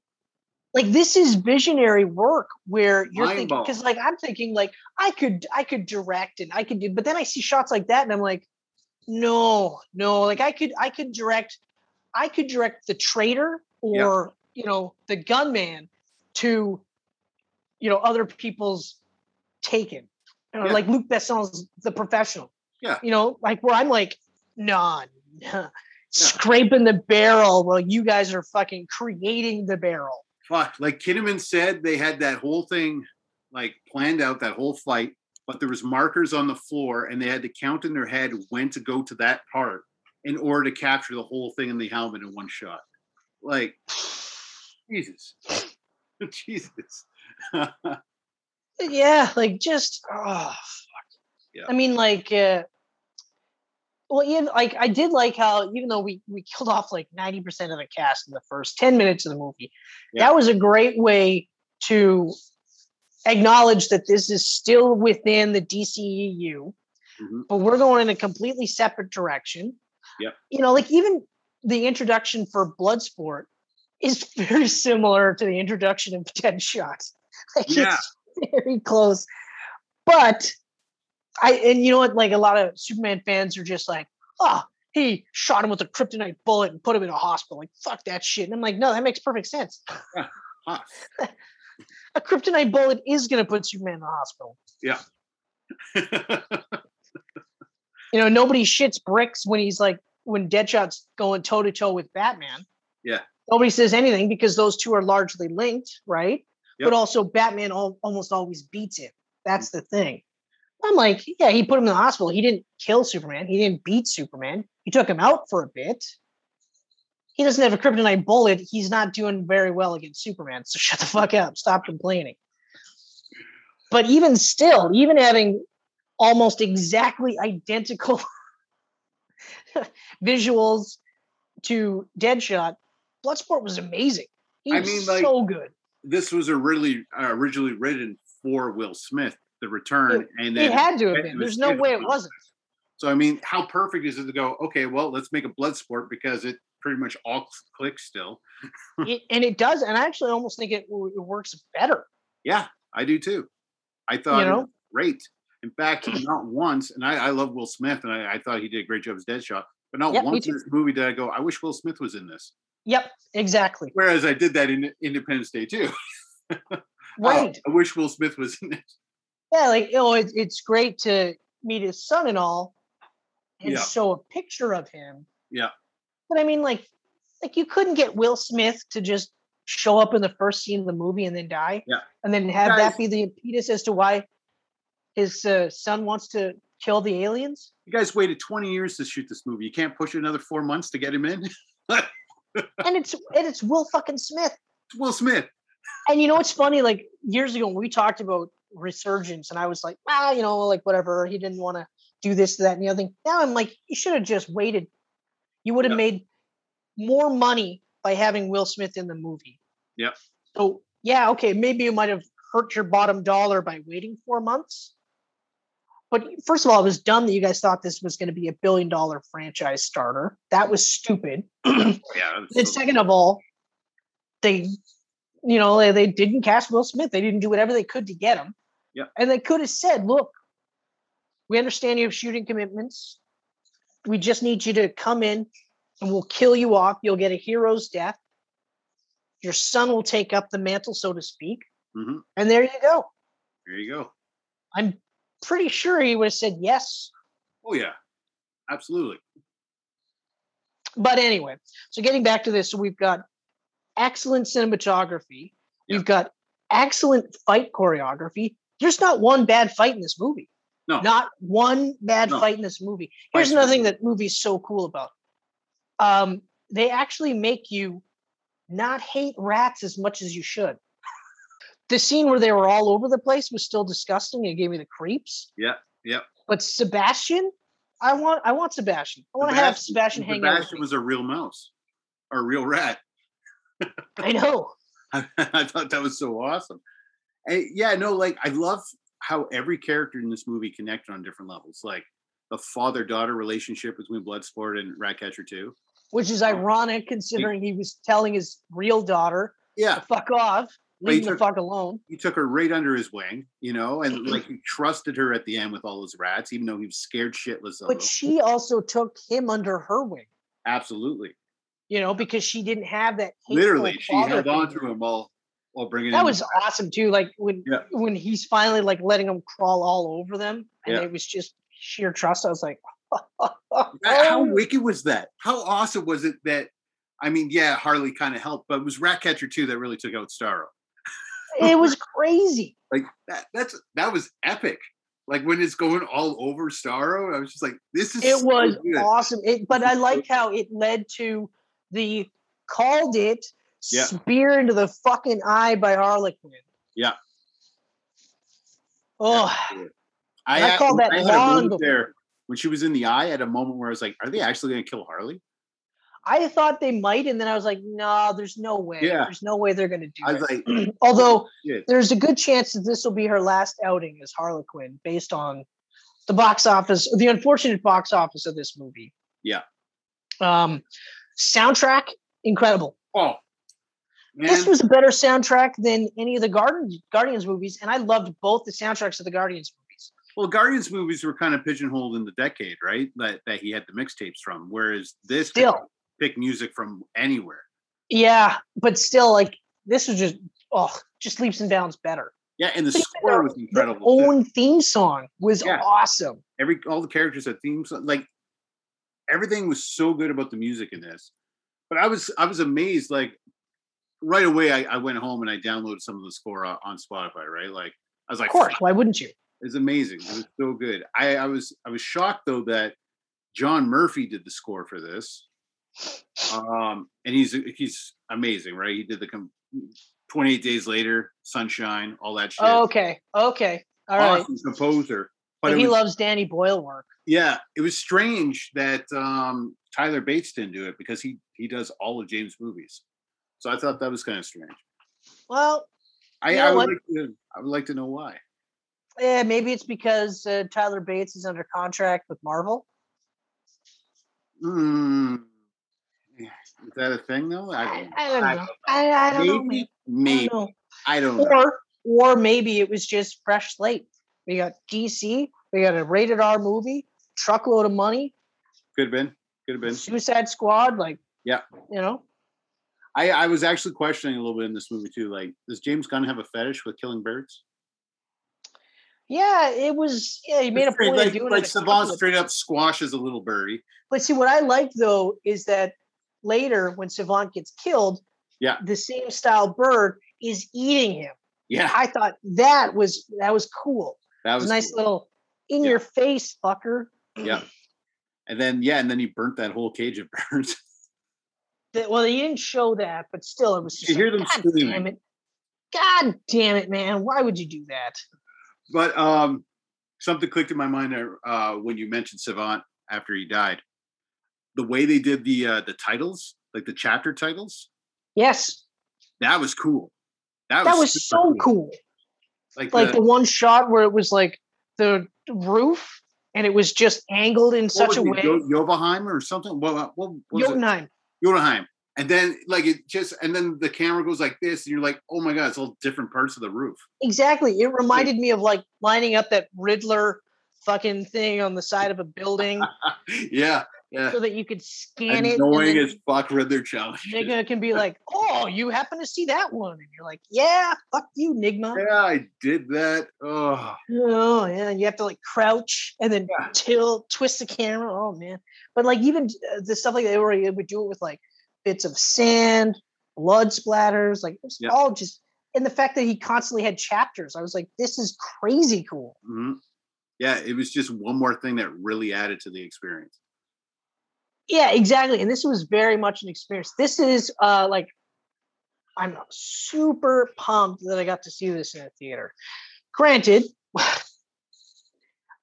Like this is visionary work where you're Mind thinking because like I'm thinking like I could I could direct and I could do, but then I see shots like that and I'm like, no, no, like I could I could direct, I could direct the traitor Yeah. or you know the gunman to you know other people's taken. Know, Yeah. like Luc Besson's the professional. Yeah. You know, like where I'm like, nah, nah, scraping the barrel while you guys are fucking creating the barrel. fuck, like Kinnaman said, they had that whole thing like planned out, that whole fight, but there was markers on the floor and they had to count in their head when to go to that part in order to capture the whole thing in the helmet in one shot. Like, Jesus. Jesus. Yeah, like just oh fuck. Yeah. I mean, like uh well, even like I did like how even though we we killed off like 90% of the cast in the first 10 minutes of the movie, Yeah. that was a great way to acknowledge that this is still within the DCEU, Mhm. but we're going in a completely separate direction. Yeah, You know, like even the introduction for Bloodsport is very similar to the introduction of Deadshot. Like Yeah. it's very close. But I and you know what, like a lot of Superman fans are just like, oh, he shot him with a kryptonite bullet and put him in a hospital. Like, fuck that shit. And I'm like, no, that makes perfect sense. Huh. A kryptonite bullet is gonna put Superman in the hospital. Yeah. you know, nobody shits bricks when he's like when Deadshot's going toe to toe with Batman. Yeah. Nobody says anything because those two are largely linked, right? Yep. But also Batman al- almost always beats him. That's mm. the thing. I'm like, yeah, he put him in the hospital. He didn't kill Superman. He didn't beat Superman. He took him out for a bit. He doesn't have a kryptonite bullet. He's not doing very well against Superman. So shut the fuck up. Stop complaining. But even still, even having almost exactly identical visuals to Deadshot, Bloodsport was amazing. He I was mean, like, so good. This was originally uh, originally written for Will Smith, The Return, and then It had to have been. There's no way it wasn't. So I mean, how perfect is it to go? Okay, well, let's make a blood sport because it pretty much all clicks still. It, and it does. And I actually almost think it, it works better. Yeah, I do too. I thought it know? was great. In fact, not once, and I, I love Will Smith, and I, I thought he did a great job as Deadshot. But not me once in this movie did I go, I wish Will Smith was in this. Yep, exactly. Whereas I did that in Independence Day too. Right. I wish Will Smith was in this. Yeah, like you know, it, it's great to meet his son and all, and Yeah. show a picture of him. Yeah. But I mean, like, like you couldn't get Will Smith to just show up in the first scene of the movie and then die. Yeah. And then have Guys- that be the impetus as to why his uh, son wants to kill the aliens. You guys waited 20 years to shoot this movie. You can't push it another four months to get him in. And it's and it's Will fucking Smith. It's Will Smith. And you know what's funny? Like years ago, when we talked about resurgence, and I was like, ah, you know, like whatever. He didn't want to do this, that, and the other thing. Now I'm like, you should have just waited. You would have Yeah. made more money by having Will Smith in the movie. Yep. So yeah, okay, maybe you might have hurt your bottom dollar by waiting four months. But first of all, it was dumb that you guys thought this was going to be a billion dollar franchise starter. That was stupid. Yeah. And second of all, they, you know, they, they didn't cast Will Smith. They didn't do whatever they could to get him. Yeah. And they could have said, look, we understand you have shooting commitments. We just need you to come in and we'll kill you off. You'll get a hero's death. Your son will take up the mantle, so to speak. Mhm. And there you go. There you go. I'm pretty sure he would have said yes. Oh yeah. Absolutely. But anyway, so getting back to this, so we've got excellent cinematography. Yeah. We've got excellent fight choreography. There's not one bad fight in this movie. No. Not one bad No. fight in this movie. Here's another thing that movie's so cool about. Um, they actually make you not hate rats as much as you should. The scene where they were all over the place was still disgusting. It gave me the creeps. Yeah. yeah. But Sebastian, I want I want Sebastian. I want to have Sebastian hang out. Sebastian was a real mouse or a real rat. I know. I thought that was so awesome. And yeah, no, like I love how every character in this movie connected on different levels. Like the father-daughter relationship between Bloodsport and Ratcatcher 2. which is oh. ironic considering he was telling his real daughter to Yeah, fuck off, leave the took- fuck alone. he took her right under his wing, you know, and like he trusted her at the end with all his rats, even though he was scared shitless of But them. she also took him under her wing, Absolutely. you know, because she didn't have that. Literally, she held on to him while while bringing That was awesome too. Like when Yeah. when he's finally like letting him crawl all over them, and Yeah. it was just sheer trust. I was like, Oh. How wicked was that? How awesome was it that? I mean, yeah, Harley kind of helped, but it was Ratcatcher 2 that really took out Starro. It was crazy. Like that, that's that was epic. Like when it's going all over Starro, I was just like, this is It so was good. awesome. It, but I like how it led to the called it Yeah. spear into the fucking eye by Harley Quinn. Yeah. Oh, I, I call that I long there when she was in the eye at a moment where I was like, are they actually going to kill Harley? I thought they might, and then I was like, no, there's no way. Yeah. There's no way they're going to do I it. like, Although shit. there's a good chance that this will be her last outing as Harley Quinn based on the box office, the unfortunate box office of this movie. Yeah. Um, soundtrack, incredible. oh, man, This was a better soundtrack than any of the Guardians Guardians movies, and I loved both the soundtracks of the Guardians movies. well, Guardians movies were kind of pigeonholed in the decade, right? That that he had the mixtapes from, whereas this Still, pick music from anywhere. yeah, but still, like this was just oh, just leaps and bounds better. Yeah, and the But score their- was incredible. own theme song was Yeah. awesome. Every all the characters had themes like everything was so good about the music in this. But I was I was amazed. Like right away, I, I went home and I downloaded some of the score on, on Spotify. Right, like I was like, of course, why wouldn't you? It's amazing. It was so good. I, I was I was shocked though that John Murphy did the score for this. Um, and he's he's amazing, right? He did the com- 28 days later, Sunshine, all that shit. Oh, okay, okay, all right. awesome composer. But But he was, loves Danny Boyle work. yeah, it was strange that um, Tyler Bates didn't do it because he he does all of James' movies. So I thought that was kind of strange. Well, I, I would what? like to I would like to know why. yeah, maybe it's because uh, Tyler Bates is under contract with Marvel. Hmm. Is that a thing though? I I, don't know. I don't I know. I, I don't know. maybe, maybe. I don't know. I don't know. Or or maybe it was just fresh slate. We got DC. We got a rated R movie, truckload of money, Could have been. Could have been. Suicide Squad. Like, Yeah. you know, I, I was actually questioning a little bit in this movie too. Like, does James Gunn have a fetish with killing birds? yeah, it was. Yeah, he made a Straight- point like, of doing like it. a Savant straight up squashes a little birdie. But see, what I like though is that later when Savant gets killed, Yeah. the same style bird is eating him. Yeah, I thought that was that was cool. that was was a nice cool. little in Yeah. your face, fucker. Yeah, and then yeah, and then he burnt that whole cage of birds. That- well, he didn't show that, but still, it was just You hear them God screaming. damn it! God damn it, man! Why would you do that? but um, something clicked in my mind uh, when you mentioned Savant after he died. The way they did the uh, the titles, like the chapter titles, Yes, that was cool. That, that was so cool. Like, Like the, the one shot where it was like the roof, and it was just angled in such a it, way. Jo- Jotunheim or something. What, what, what was it? Jotunheim. Jotunheim. And then like it just and then the camera goes like this, and you're like, oh my god, it's all different parts of the roof. Exactly. It reminded me of like lining up that Riddler fucking thing on the side of a building yeah, yeah. so that you could scan it. and Annoying as fuck Riddler challenge. Nigma can be like, "Oh, you happen to see that one?" And you're like, "Yeah, fuck you, Nigma." Yeah, I did that. Oh, Oh yeah, you have to like crouch and then Yeah. tilt, twist the camera. Oh man, but like even uh, the stuff like that, where you would do it with like bits of sand, blood splatters, like it's Yeah. all just. And the fact that he constantly had chapters, I was like, "This is crazy cool." mhm. yeah. It was just one more thing that really added to the experience. Yeah, exactly. And this was very much an experience. This is uh like I'm super pumped that I got to see this in a theater. Granted,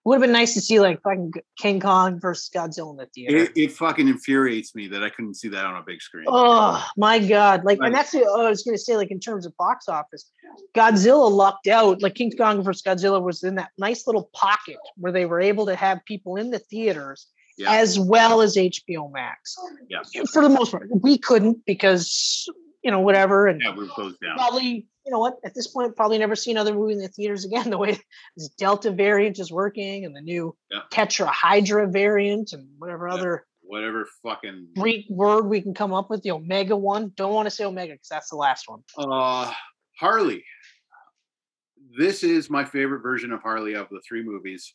would have been nice to see like fucking King Kong versus Godzilla in the theater. It, it fucking infuriates me that I couldn't see that on a big screen. Oh my god! Like, and that's what I was gonna say. Like in terms of box office, Godzilla lucked out. Like King Kong versus Godzilla was in that nice little pocket where they were able to have people in the theaters Yeah. as well as HBO Max. Yeah. For the most part, we couldn't because you know whatever, and yeah, we were closed down. probably you know what at this point probably never see another movie in the theaters again. The way this Delta variant is working and the new Yeah. Tetrahydra variant and whatever Yeah. other Whatever fucking Greek word we can come up with, the Omega one. Don't want to say Omega because that's the last one. Uh, Harley. This is my favorite version of Harley of the three movies.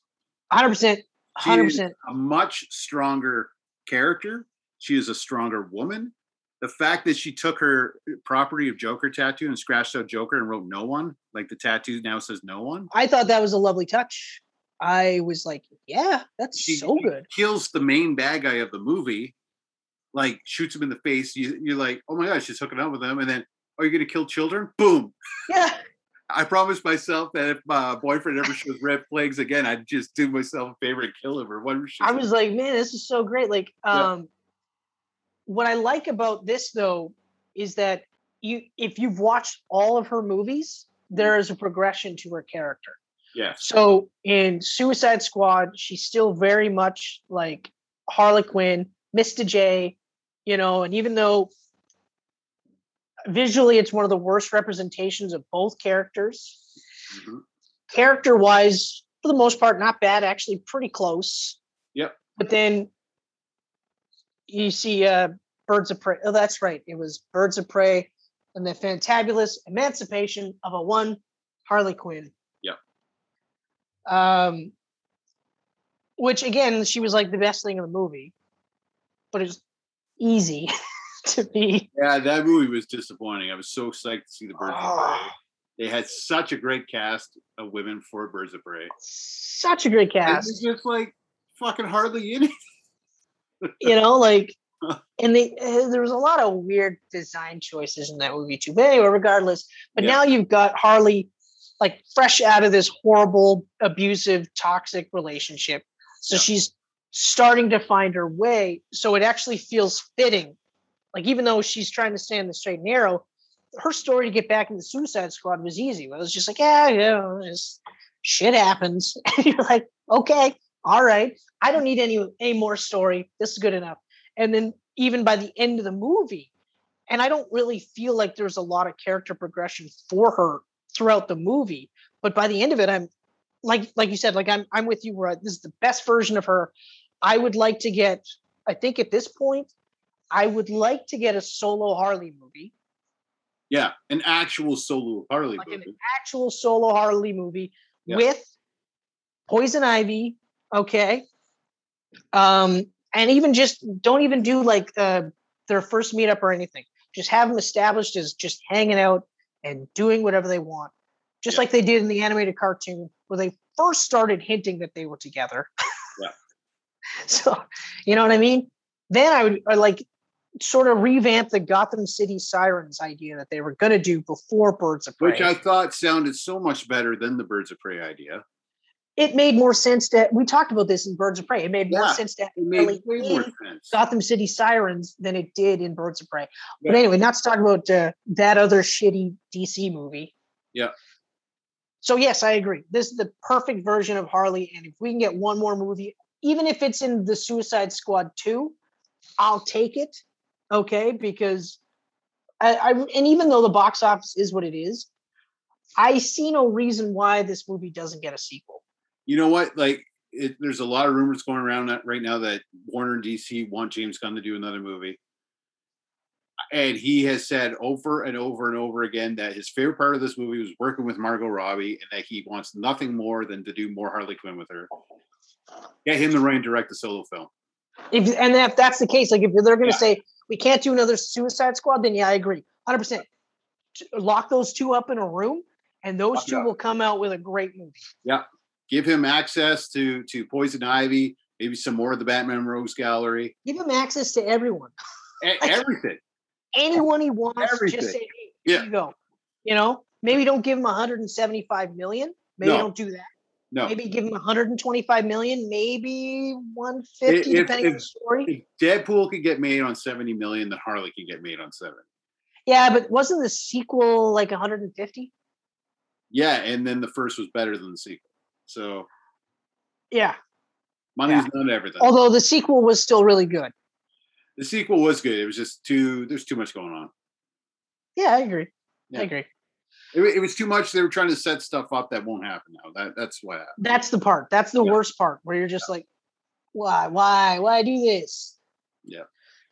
100%. She 100%. is a much stronger character. She is a stronger woman. The fact that she took her uh, property of Joker tattoo and scratched out Joker and wrote no one, like the tattoo now says no one. I thought that was a lovely touch. I was like, yeah, that's She so good. kills the main bad guy of the movie, like shoots him in the face. You, you're like, oh my gosh, she's hooking up with him. And then, are you going to kill children? Boom. Yeah. I promised myself that if my boyfriend ever shows red flags again, I'd just do myself a favor and kill him or whatever. she I was like, man, this is so great. Like, Yeah. um, what I like about this though is that you, if you've watched all of her movies, there is a progression to her character. Yeah. So in Suicide Squad, she's still very much like Harley Quinn, Mr. J, you know, and even though visually it's one of the worst representations of both characters, Mhm. character wise, for the most part, not bad, actually pretty close. Yep. But then you see uh Birds of Prey. Oh, that's right. It was Birds of Prey and the fantabulous emancipation of a one Harley Quinn. Yep. Um which again, she was like the best thing in the movie. but it's easy to be. Yeah, that movie was disappointing. I was so psyched to see the Birds of Prey. Ah. They had such a great cast of women for Birds of Prey. Such a great cast. It's just like fucking hardly in it. you know, like, and they uh, there was a lot of weird design choices in that movie too. But anyway, regardless, but Yeah. now you've got Harley like fresh out of this horrible, abusive, toxic relationship. So Yeah. she's starting to find her way. So it actually feels fitting. Like even though she's trying to stay on the straight and narrow, her story to get back in the Suicide Squad was easy. It was just like, yeah, you know, just shit happens. And you're like, okay, all right. I don't need any any more story. This is good enough. And then even by the end of the movie, and I don't really feel like there's a lot of character progression for her throughout the movie. But by the end of it, I'm like like you said, like I'm I'm with you. Where this is the best version of her. I would like to get. I think at this point, I would like to get a solo Harley movie, Yeah, an actual solo Harley like an movie. actual solo Harley movie Yeah. with Poison Ivy. Okay. Um, and even just don't even do like uh, their first meetup or anything. Just have them established as just hanging out and doing whatever they want, just Yeah. like they did in the animated cartoon where they first started hinting that they were together. Yeah. so, you know what I mean? Then I would uh, like sort of revamp the Gotham City Sirens idea that they were going to do before Birds of Prey Which I thought sounded so much better than the Birds of Prey idea. it made more sense that we talked about this in Birds of Prey. It made more sense to have It made Harley way more in sense. Gotham City Sirens than it did in Birds of Prey. But anyway, not to talk about uh, that other shitty DC movie. Yeah. So yes, I agree. This is the perfect version of Harley, and if we can get one more movie, even if it's in the Suicide Squad two, I'll take it. Okay, because I, I and even though the box office is what it is, I see no reason why this movie doesn't get a sequel. You know what? Like, it, there's a lot of rumors going around that right now that Warner and DC want James Gunn to do another movie. And he has said over and over and over again that his favorite part of this movie was working with Margot Robbie and that he wants nothing more than to do more Harley Quinn with her. Get him to write and direct a solo film. If and if that's the case, like if they're going to Yeah. say we can't do another Suicide Squad, then yeah, I agree, hundred percent. Lock those two up in a room, and those Lock two up. will come out with a great movie. Yeah, give him access to to Poison Ivy, maybe some more of the Batman Rogues Gallery, Give him access to everyone, e- everything. anyone he wants. Everything. Just say, hey, here Yeah. you go. You know, maybe don't give him 175 million. Maybe No. don't do that. No, Maybe give him 125 million. Maybe 150, If- depending on the story. if Deadpool could get made on 70 million, then Harley can get made on seven. Yeah, but wasn't the sequel like 150? Yeah, and then the first was better than the sequel. So Yeah. money's Yeah. not everything. Although the sequel was still really good. the sequel was good. It was just too. There's too much going on. Yeah, I agree. Yeah. I agree. It, it was too much. They were trying to set stuff up that won't happen now. That that's what happened. That's the part. That's the Yeah. worst part where you're just like, why, why, why do this? Yeah.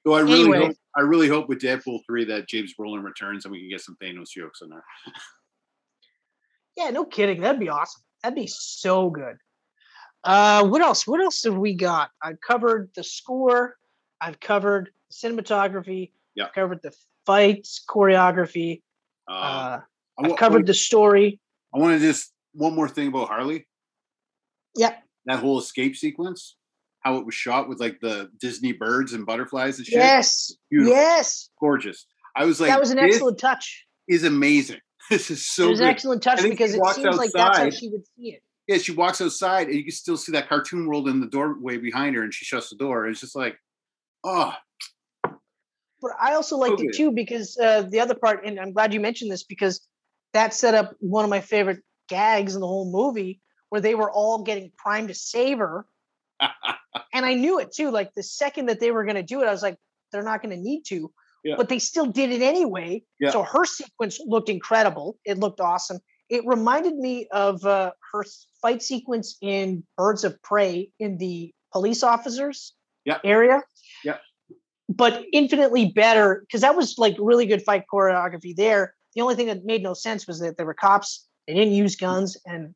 So I really, Anyway. hope, I really hope with Deadpool three that James Brolin returns and we can get some Thanos jokes in there. Yeah, no kidding. That'd be awesome. That'd be so good. Uh, what else? What else have we got? I've covered the score. I've covered cinematography. Yeah. I've covered the fights, choreography. Uh, Uh, I've covered the story. I want to just one more thing about Harley. Yeah. That whole escape sequence, how it was shot with like the Disney birds and butterflies and shit. Yes. Beautiful. Yes. Gorgeous. I was like, that was an excellent touch. is amazing. This is so it was an excellent touch because it seems like that's how she would see it. yeah, she walks outside and you can still see that cartoon world in the doorway behind her, and she shuts the door. It's just like, oh, But I also liked it too because uh, the other part, and I'm glad you mentioned this because that set up one of my favorite gags in the whole movie where they were all getting primed to save her. and I knew it too. Like the second that they were going to do it, I was like, they're not going to need to. Yeah. But they still did it anyway. Yeah. So her sequence looked incredible. It looked awesome. It reminded me of uh, her fight sequence in Birds of Prey in the police officers Yeah. area. Yeah. But infinitely better because that was like really good fight choreography there. The only thing that made no sense was that there were cops, they didn't use guns, and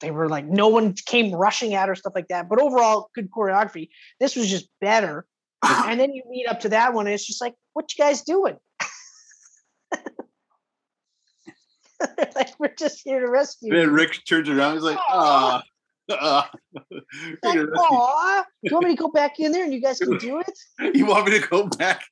they were like no one came rushing at her, stuff like that. But overall, good choreography. This was just better. and then you meet up to that one, and it's just like, what you guys doing? like we're just here to rescue. And then. Rick turns around. He's like, ah. Like, Aw, do you want me to go back in there and you guys can do it? you want me to go back?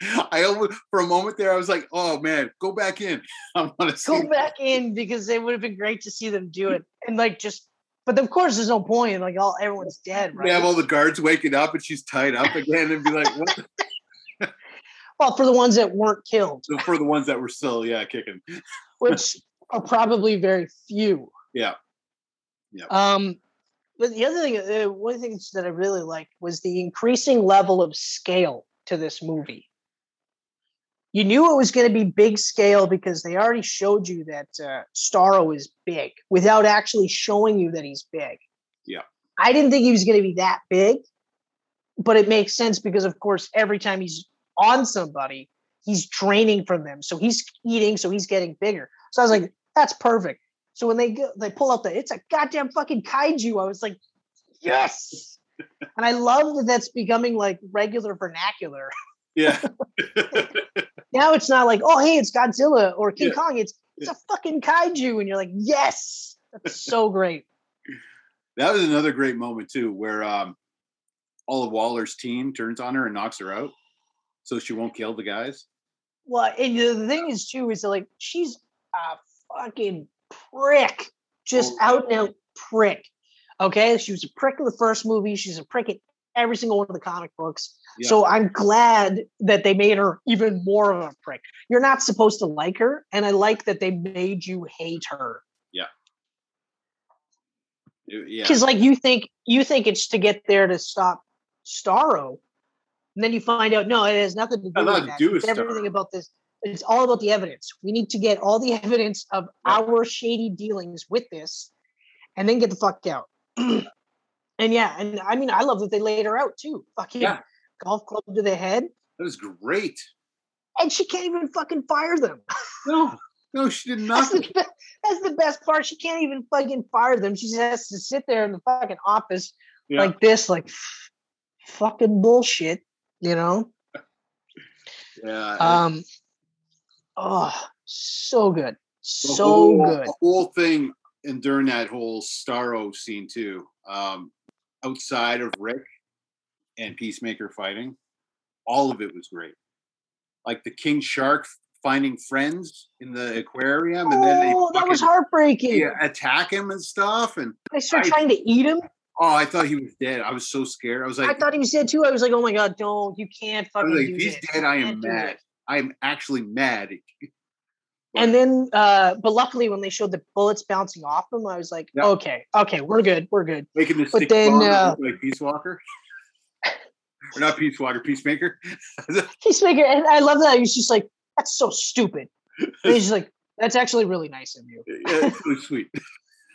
I almost, for a moment there, I was like, "Oh man, go back in." I want to. Go back in because it would have been great to see them do it and like just. But of course, there's no point. Like all everyone's dead, We have all the guards waking up, and she's tied up again, and be like, "What?" the-" Well, for the ones that weren't killed, So for the ones that were still, yeah, kicking. which are probably very few. Yeah. Yeah. Um, but the other thing, uh, one of the things that I really liked was the increasing level of scale to this movie. You knew it was going to be big scale because they already showed you that uh, Starro is big without actually showing you that he's big. Yeah. I didn't think he was going to be that big, but it makes sense because, of course, every time he's on somebody, he's draining from them. So he's eating, so he's getting bigger. So I was like, that's perfect. So when they go, they pull out the it's a goddamn fucking kaiju, I was like, yes. and I love that that's becoming like regular vernacular. Yeah. Now it's not like, oh hey, it's Godzilla or King Yeah. Kong. It's it's a fucking kaiju, and you're like, yes, that's so great. that was another great moment too, where um, all of Waller's team turns on her and knocks her out, so she won't kill the guys. Well, and the thing is too is that, like she's a fucking prick, just Oh. out and out prick. Okay, she was a prick in the first movie. She's a prick in every single one of the comic books. Yeah. So I'm glad that they made her even more of a prick. You're not supposed to like her, and I like that they made you hate her Yeah. Yeah. Because, like, you think you think it's to get there to stop Starro, and then you find out no, it has nothing to do with that. do with everything about this. It's all about the evidence. We need to get all the evidence of Yeah. our shady dealings with this, and then get the fuck out. and yeah, and I mean, I love that they laid her out too. Fucking Yeah. golf club to the head, That was great. and she can't even fucking fire them. No, no, she did That's the, that's the best part. She can't even fucking fire them. She just has to sit there in the fucking office Yeah. like this, like fucking bullshit, you know? yeah. Um, oh, so good, so whole, good. The whole thing, and during that whole Starro scene too, um, outside of Rick and Peacemaker fighting, all of it was great. Like the King Shark finding friends in the aquarium, and then they Oh, that was heartbreaking. yeah, attack him and stuff. And They start I- trying to eat him. oh, I thought he was dead. I was so scared. I was like, I thought he was dead too. I was like, oh my god, don't! You can't I was fucking like, do if he's dead, I am mad. I am actually mad. And then, uh, but luckily, when they showed the bullets bouncing off him, I was like, Yeah. okay, okay, we're good, we're good. Making the But then, uh, like Peace Walker. or not Peace Walker, Peacemaker. Peacemaker, and I love that. He's just like, that's so stupid. And he's just like, that's actually really nice of you. yeah, it's really sweet.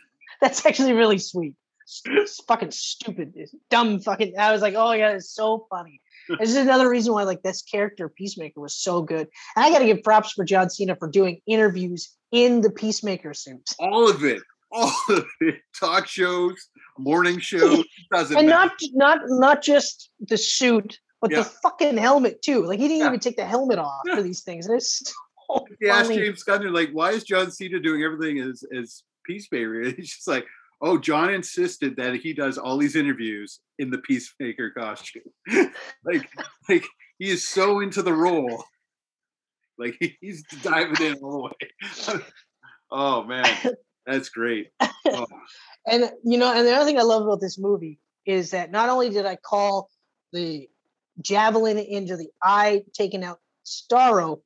That's actually really sweet. It's fucking stupid, It's dumb fucking. I was like, oh my god, it's so funny. This is another reason why like this character Peacemaker was so good. And I got to give props for John Cena for doing interviews in the Peacemaker suit, All of it. All of it. Talk shows, morning shows, doesn't and matter. not not not just the suit, but Yeah. the fucking helmet too. Like he didn't Yeah. even take the helmet off Yeah. for these things. And it's so asked. James Gunn, like, why is John Cena doing everything as, as Peacemaker? He's just like, oh, John insisted that he does all these interviews in the Peacemaker costume. like, like he is so into the role. Like he's diving in all the way. oh man, that's great. Oh, And you know, and the other thing I love about this movie is that not only did I call the javelin into the eye taking out Starro,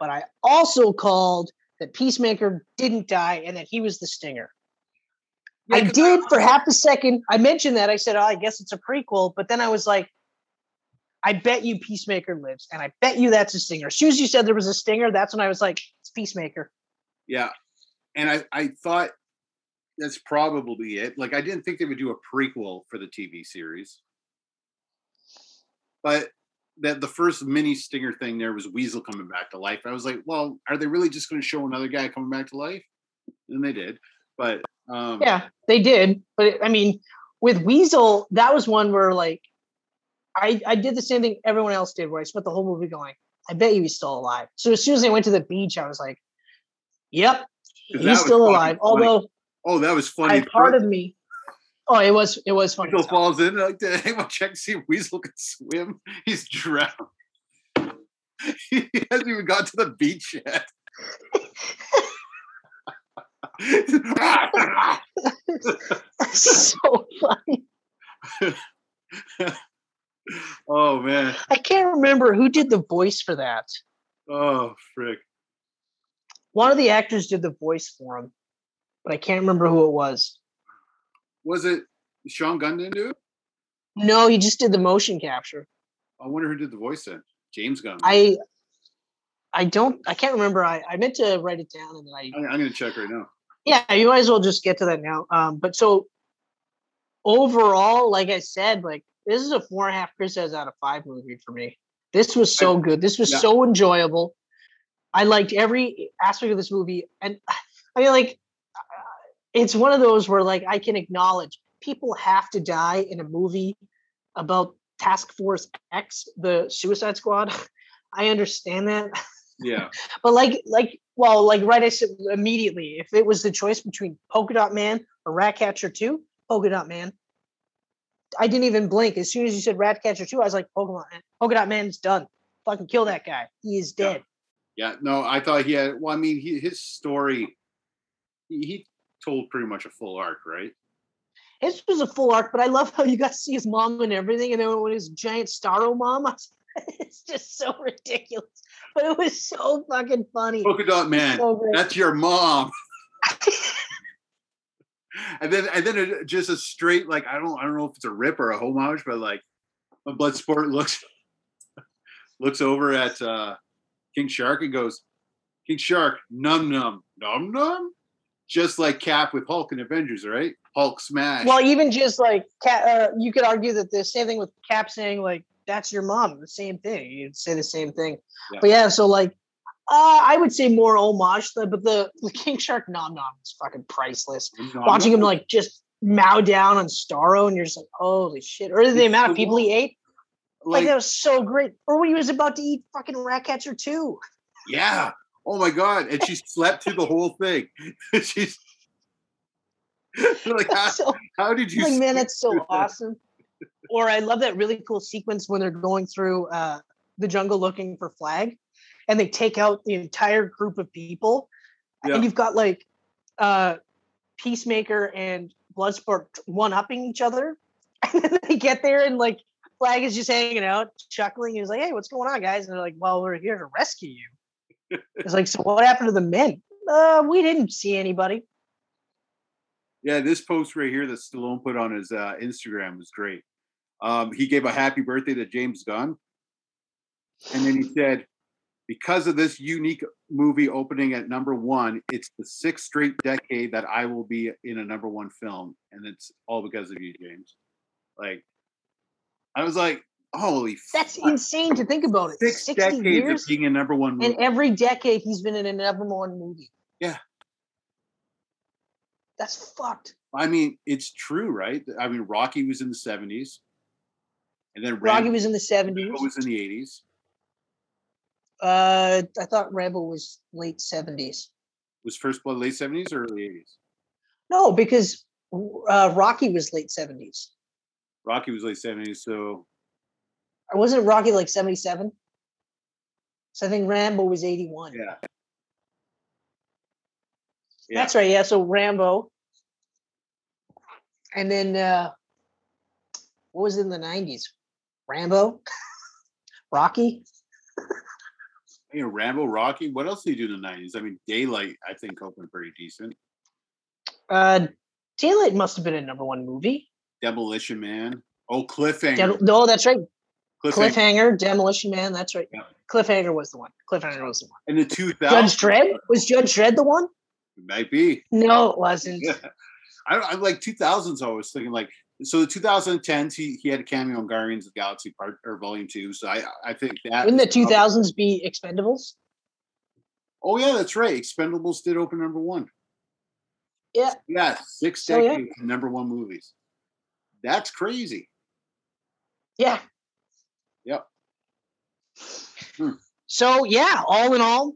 but I also called that Peacemaker didn't die and that he was the stinger. I did for half a second. I mentioned that. I said, oh, I guess it's a prequel. But then I was like, I bet you Peacemaker lives. And I bet you that's a stinger. As soon as you said there was a stinger, that's when I was like, it's Peacemaker. Yeah. And I, I thought that's probably it. Like I didn't think they would do a prequel for the TV series. But that the first mini stinger thing there was Weasel coming back to life. I was like, well, are they really just going to show another guy coming back to life? And they did. But um Yeah, they did. But I mean, with Weasel, that was one where like I, I did the same thing everyone else did, where I spent the whole movie going, I bet you he's still alive. So as soon as I went to the beach, I was like, yep, he's still alive. funny. Although Oh, that was funny. I part of me Oh, it was it was funny. Weasel as falls in. Like, did anyone check to see if Weasel can swim? He's drowned. he hasn't even got to the beach yet. so funny. oh man. I can't remember who did the voice for that. Oh frick. One of the actors did the voice for him, but I can't remember who it was. Was it Sean Gunn didn't do it? No, he just did the motion capture. I wonder who did the voice then. James Gunn. I I don't I can't remember. I, I meant to write it down and then I I'm, I'm gonna check right now. Yeah, you might as well just get to that now. Um, but so overall, like I said, like this is a four and a half Chris says out of five movie for me. This was so good. This was Yeah. so enjoyable. I liked every aspect of this movie, and I mean, like, uh, it's one of those where like I can acknowledge people have to die in a movie about Task Force X, the Suicide Squad. I understand that Yeah. but like like well like right i said immediately if it was the choice between polka dot man or ratcatcher 2 polka dot man i didn't even blink as soon as you said ratcatcher 2 i was like polka dot man polka dot man's done fucking kill that guy he is Yeah. dead Yeah. No, I thought he had well, I mean, he, his story he, he told pretty much a full arc, right? his was a full arc but i love how you got to see his mom and everything and then when his giant starro mom I was- it's just so ridiculous but it was so fucking funny Polka dot man. so. That's your mom. and then and then it, just a straight like I don't I don't know if it's a rip or a homage, but like when Bloodsport looks looks over at uh King Shark and goes, King Shark, num num, num num. Just like Cap with Hulk and Avengers, right? Hulk smash. Well, even just like Cap, uh, you could argue that the same thing with Cap saying like that's your mom, the same thing. You'd say the same thing. Yeah. But yeah, so like uh, I would say more homage, to, but the, the King Shark nom nom is fucking priceless. Nom Watching him like just mow down on Starro, and you're just like, holy shit! Or the It's amount of people he ate, like, like that was so great. Or when he was about to eat fucking Ratcatcher 2. yeah. Oh my god. And she slept through the whole thing. She's like how, so how did you like, man, that's so awesome. Or I love that really cool sequence when they're going through uh, the jungle looking for Flag, and they take out the entire group of people, Yeah. and you've got like uh, Peacemaker and Bloodsport one upping each other, and then they get there and like Flag is just hanging out, chuckling. He's like, "Hey, what's going on, guys?" And they're like, "Well, we're here to rescue you." it's like, so what happened to the men? Uh, we didn't see anybody. Yeah, this post right here that Stallone put on his uh, Instagram was great. Um, he gave a happy birthday to James Gunn, and then he said, "Because of this unique movie opening at number one, it's the sixth straight decade that I will be in a number one film, and it's all because of you, James." Like, I was like, "Holy, That's fuck. insane to think about it. six 60 decades years. of being a number one movie." And every decade he's been in a number one movie. Yeah. That's fucked. I mean, it's true, right? I mean, Rocky was in the seventies, and then Rocky Rambo was in the 70s. was in the eighties. Uh, I thought Rambo was late 70s. Was First Blood late seventies or early eighties? No, because uh, Rocky was late 70s. Rocky was late seventies, so Or wasn't Rocky like 77? So I think Rambo was 81. yeah. Yeah. That's right. Yeah. So Rambo. And then uh, what was in the 90s? Rambo? Rocky? You know, Rambo, Rocky. What else did he do in the nineties? I mean, Daylight, I think, opened pretty decent. Uh, Daylight must have been a number one movie. Demolition Man. Oh, Cliffhanger. Dem- no, that's right. Cliffhanger. Cliffhanger, Demolition Man. That's right. Yeah. Cliffhanger was the one. Cliffhanger was the one. In the two Judge thousands, Dredd was Judge Dredd the one? It might be. No, it wasn't. Yeah. I, I like two thousands. I was thinking like so. The 2010s, he he had a cameo in Guardians of Galaxy Part or Volume Two. So I I think that Wouldn't the 2000s probably- be Expendables? Oh yeah, that's right. Expendables did open number one. Yeah. Yeah, six So, yeah. decades number one movies. That's crazy. Yeah. Hmm. So yeah, all in all,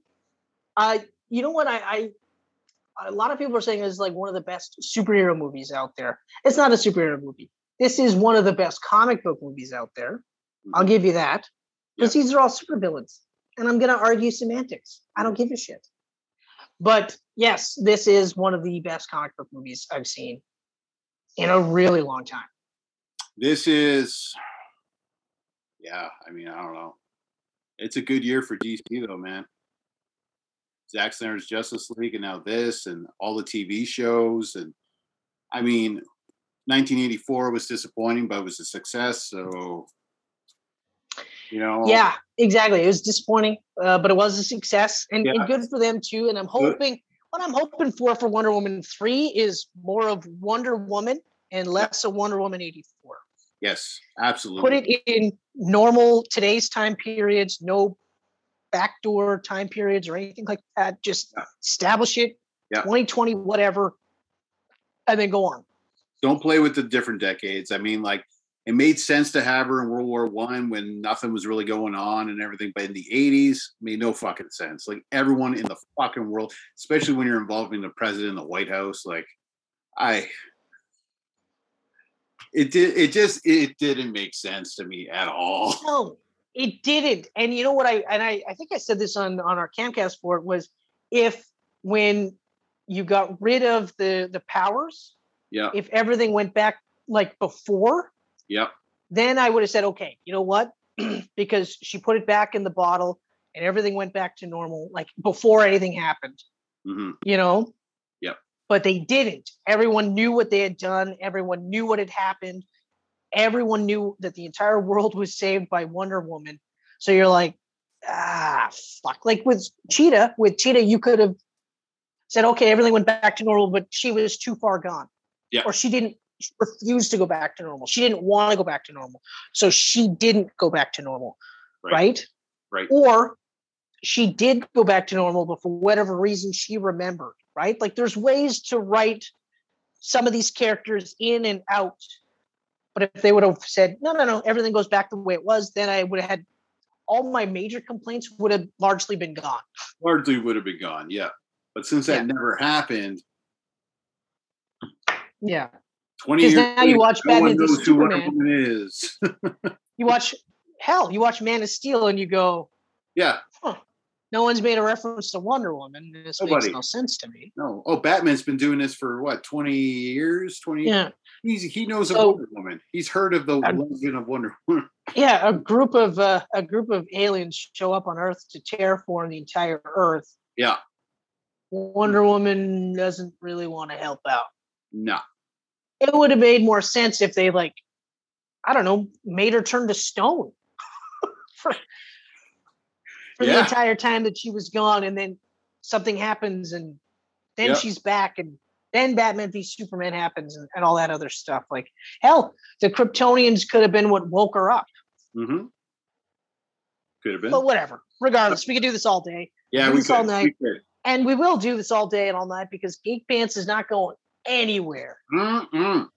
uh, you know what I, I a lot of people are saying is like one of the best superhero movies out there. It's not a superhero movie. This is one of the best comic book movies out there. I'll mm-hmm. give you that. Because these are all supervillains. And I'm gonna argue semantics. I don't give a shit. But yes, this is one of the best comic book movies I've seen in a really long time. This is, yeah. I mean, I don't know. It's a good year for DC though, man. Zack Snyder's Justice League, and now this, and all the TV shows, and I mean, 1984 was disappointing, but it was a success. So, you know, Yeah, exactly. It was disappointing, uh, but it was a success and, Yeah. and good for them too. And I'm hoping what I'm hoping for for Wonder Woman 3 is more of Wonder Woman and less of Wonder Woman 84. yes, absolutely. Put it in normal today's time periods, no backdoor time periods or anything like that. Just establish it, Yeah. 2020, whatever, and then go on. don't play with the different decades. I mean, like it made sense to have her in World War One when nothing was really going on and everything, but in the eighties made no fucking sense. Like everyone in the fucking world, especially when you're involving the president, the White House, like I it did it just it didn't make sense to me at all. No, it didn't. And you know what I and I, I think I said this on on our camcast for it was if when you got rid of the the powers, Yeah, if everything went back like before, yeah. then I would have said, okay, you know what? because she put it back in the bottle and everything went back to normal, like before anything happened, hmm you know? Yeah. But they didn't. Everyone knew what they had done, everyone knew what had happened. Everyone knew that the entire world was saved by Wonder Woman. So you're like, ah, fuck. Like with Cheetah, with Cheetah, you could have said, okay, everything went back to normal, but she was too far gone. Yeah. Or she didn't she refused to go back to normal. She didn't want to go back to normal. So she didn't go back to normal. Right. Right. Right. Or she did go back to normal, but for whatever reason, she remembered. Right. Like there's ways to write some of these characters in and out. But if they would have said, no, no, no, everything goes back the way it was, then I would have had all my major complaints would have largely been gone. largely would have been gone. Yeah, but since that Yeah. never happened, Yeah. twenty 'Cause years now you watch no Batman knows Superman. Is. You watch hell, you watch Man of Steel and you go, yeah, no one's made a reference to Wonder Woman. This Nobody. makes no sense to me. no. Oh, Batman's been doing this for what twenty years? Twenty. Yeah. He's he knows of So- Wonder Woman. He's heard of the Um, legend of Wonder Woman. Yeah, a group of uh, a group of aliens show up on Earth to terraform the entire Earth. Yeah. Wonder Woman doesn't really want to help out. No. It would have made more sense if they like, I don't know, made her turn to stone for, for the entire time that she was gone, and then something happens, and then Yeah. she's back, and then Batman v Superman happens, and, and all that other stuff. Like hell, the Kryptonians could have been what woke her up. Mm-hmm. Could have been. But whatever. Regardless, we could do this all day. yeah, do we this all night. We could. And we will do this all day and all night because Geek Pants is not going anywhere. Mm-mm.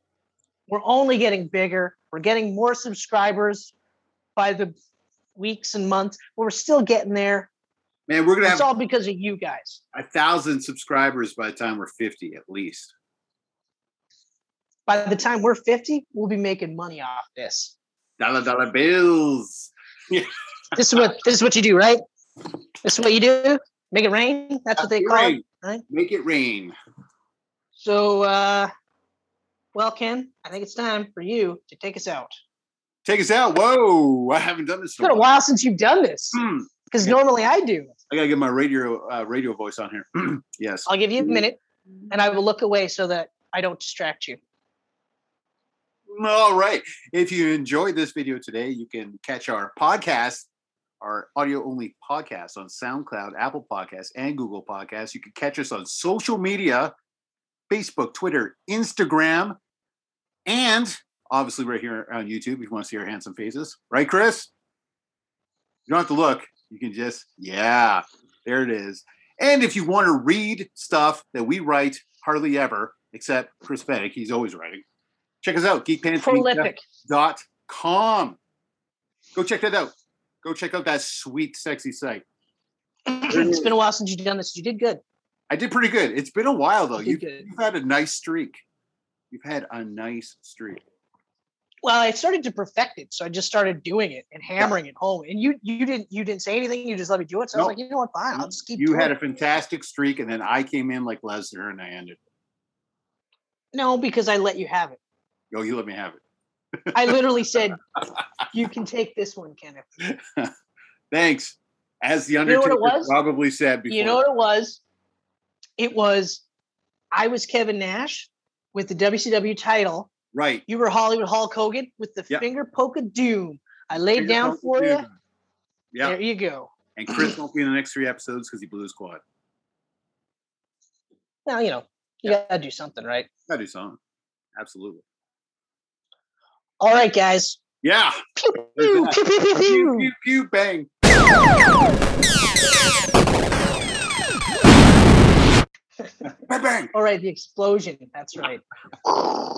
We're only getting bigger. We're getting more subscribers by the weeks and months, but we're still getting there. Man, we're gonna It's have all because of you guys. a thousand subscribers by the time we're fifty, at least. By the time we're 50, we'll be making money off this. Dollar dollar bills. This is what this is what you do, right? This is what you do. Make it rain. That's what they call it. right? Make it rain. So uh well, Ken, I think it's time for you to take us out. Take us out. Whoa! I haven't done this. It's been a while since you've done this. Hmm. Because Yeah. normally I do. I gotta get my radio uh, radio voice on here. yes. I'll give you a minute and I will look away so that I don't distract you. All right. If you enjoyed this video today, you can catch our podcast, our audio only podcast on SoundCloud, Apple Podcasts, and Google Podcasts. You can catch us on social media Facebook, Twitter, Instagram, and obviously right here on YouTube if you want to see our handsome faces. Right, Chris? You don't have to look. You can just, yeah, there it is. And if you want to read stuff that we write hardly ever, except Chris Fennick, he's always writing. Check us out, geekpants.com. Go check that out. Go check out that sweet, sexy site. it's been a while since you've done this. You did good. I did pretty good. It's been a while though. You you've had a nice streak. You've had a nice streak. Well, I started to perfect it, so I just started doing it and hammering it home. And you you didn't you didn't say anything. You just let me do it. So I was like, you know what, fine. I'll just keep. You had it. a fantastic streak, and then I came in like Lesnar and I ended. no because I let you have it. Oh, you let me have it. I literally said, "You can take this one, Kenneth." Thanks. As the know Undertaker it was? probably said before. You know what it was? It was I was Kevin Nash with the WCW title. Right. You were Hollywood Hulk Hogan with the Yep. finger poke of doom. I laid Finger down for you. Yeah. There you go. And Chris won't be in the next three episodes because he blew his quad. Now you know you gotta do something, right? Gotta do something. Absolutely. All right, guys. Yeah. Pew, There's pew, that. pew, pew, pew, Pew, pew. pew, pew, bang. bang, bang. All right, the explosion. That's right.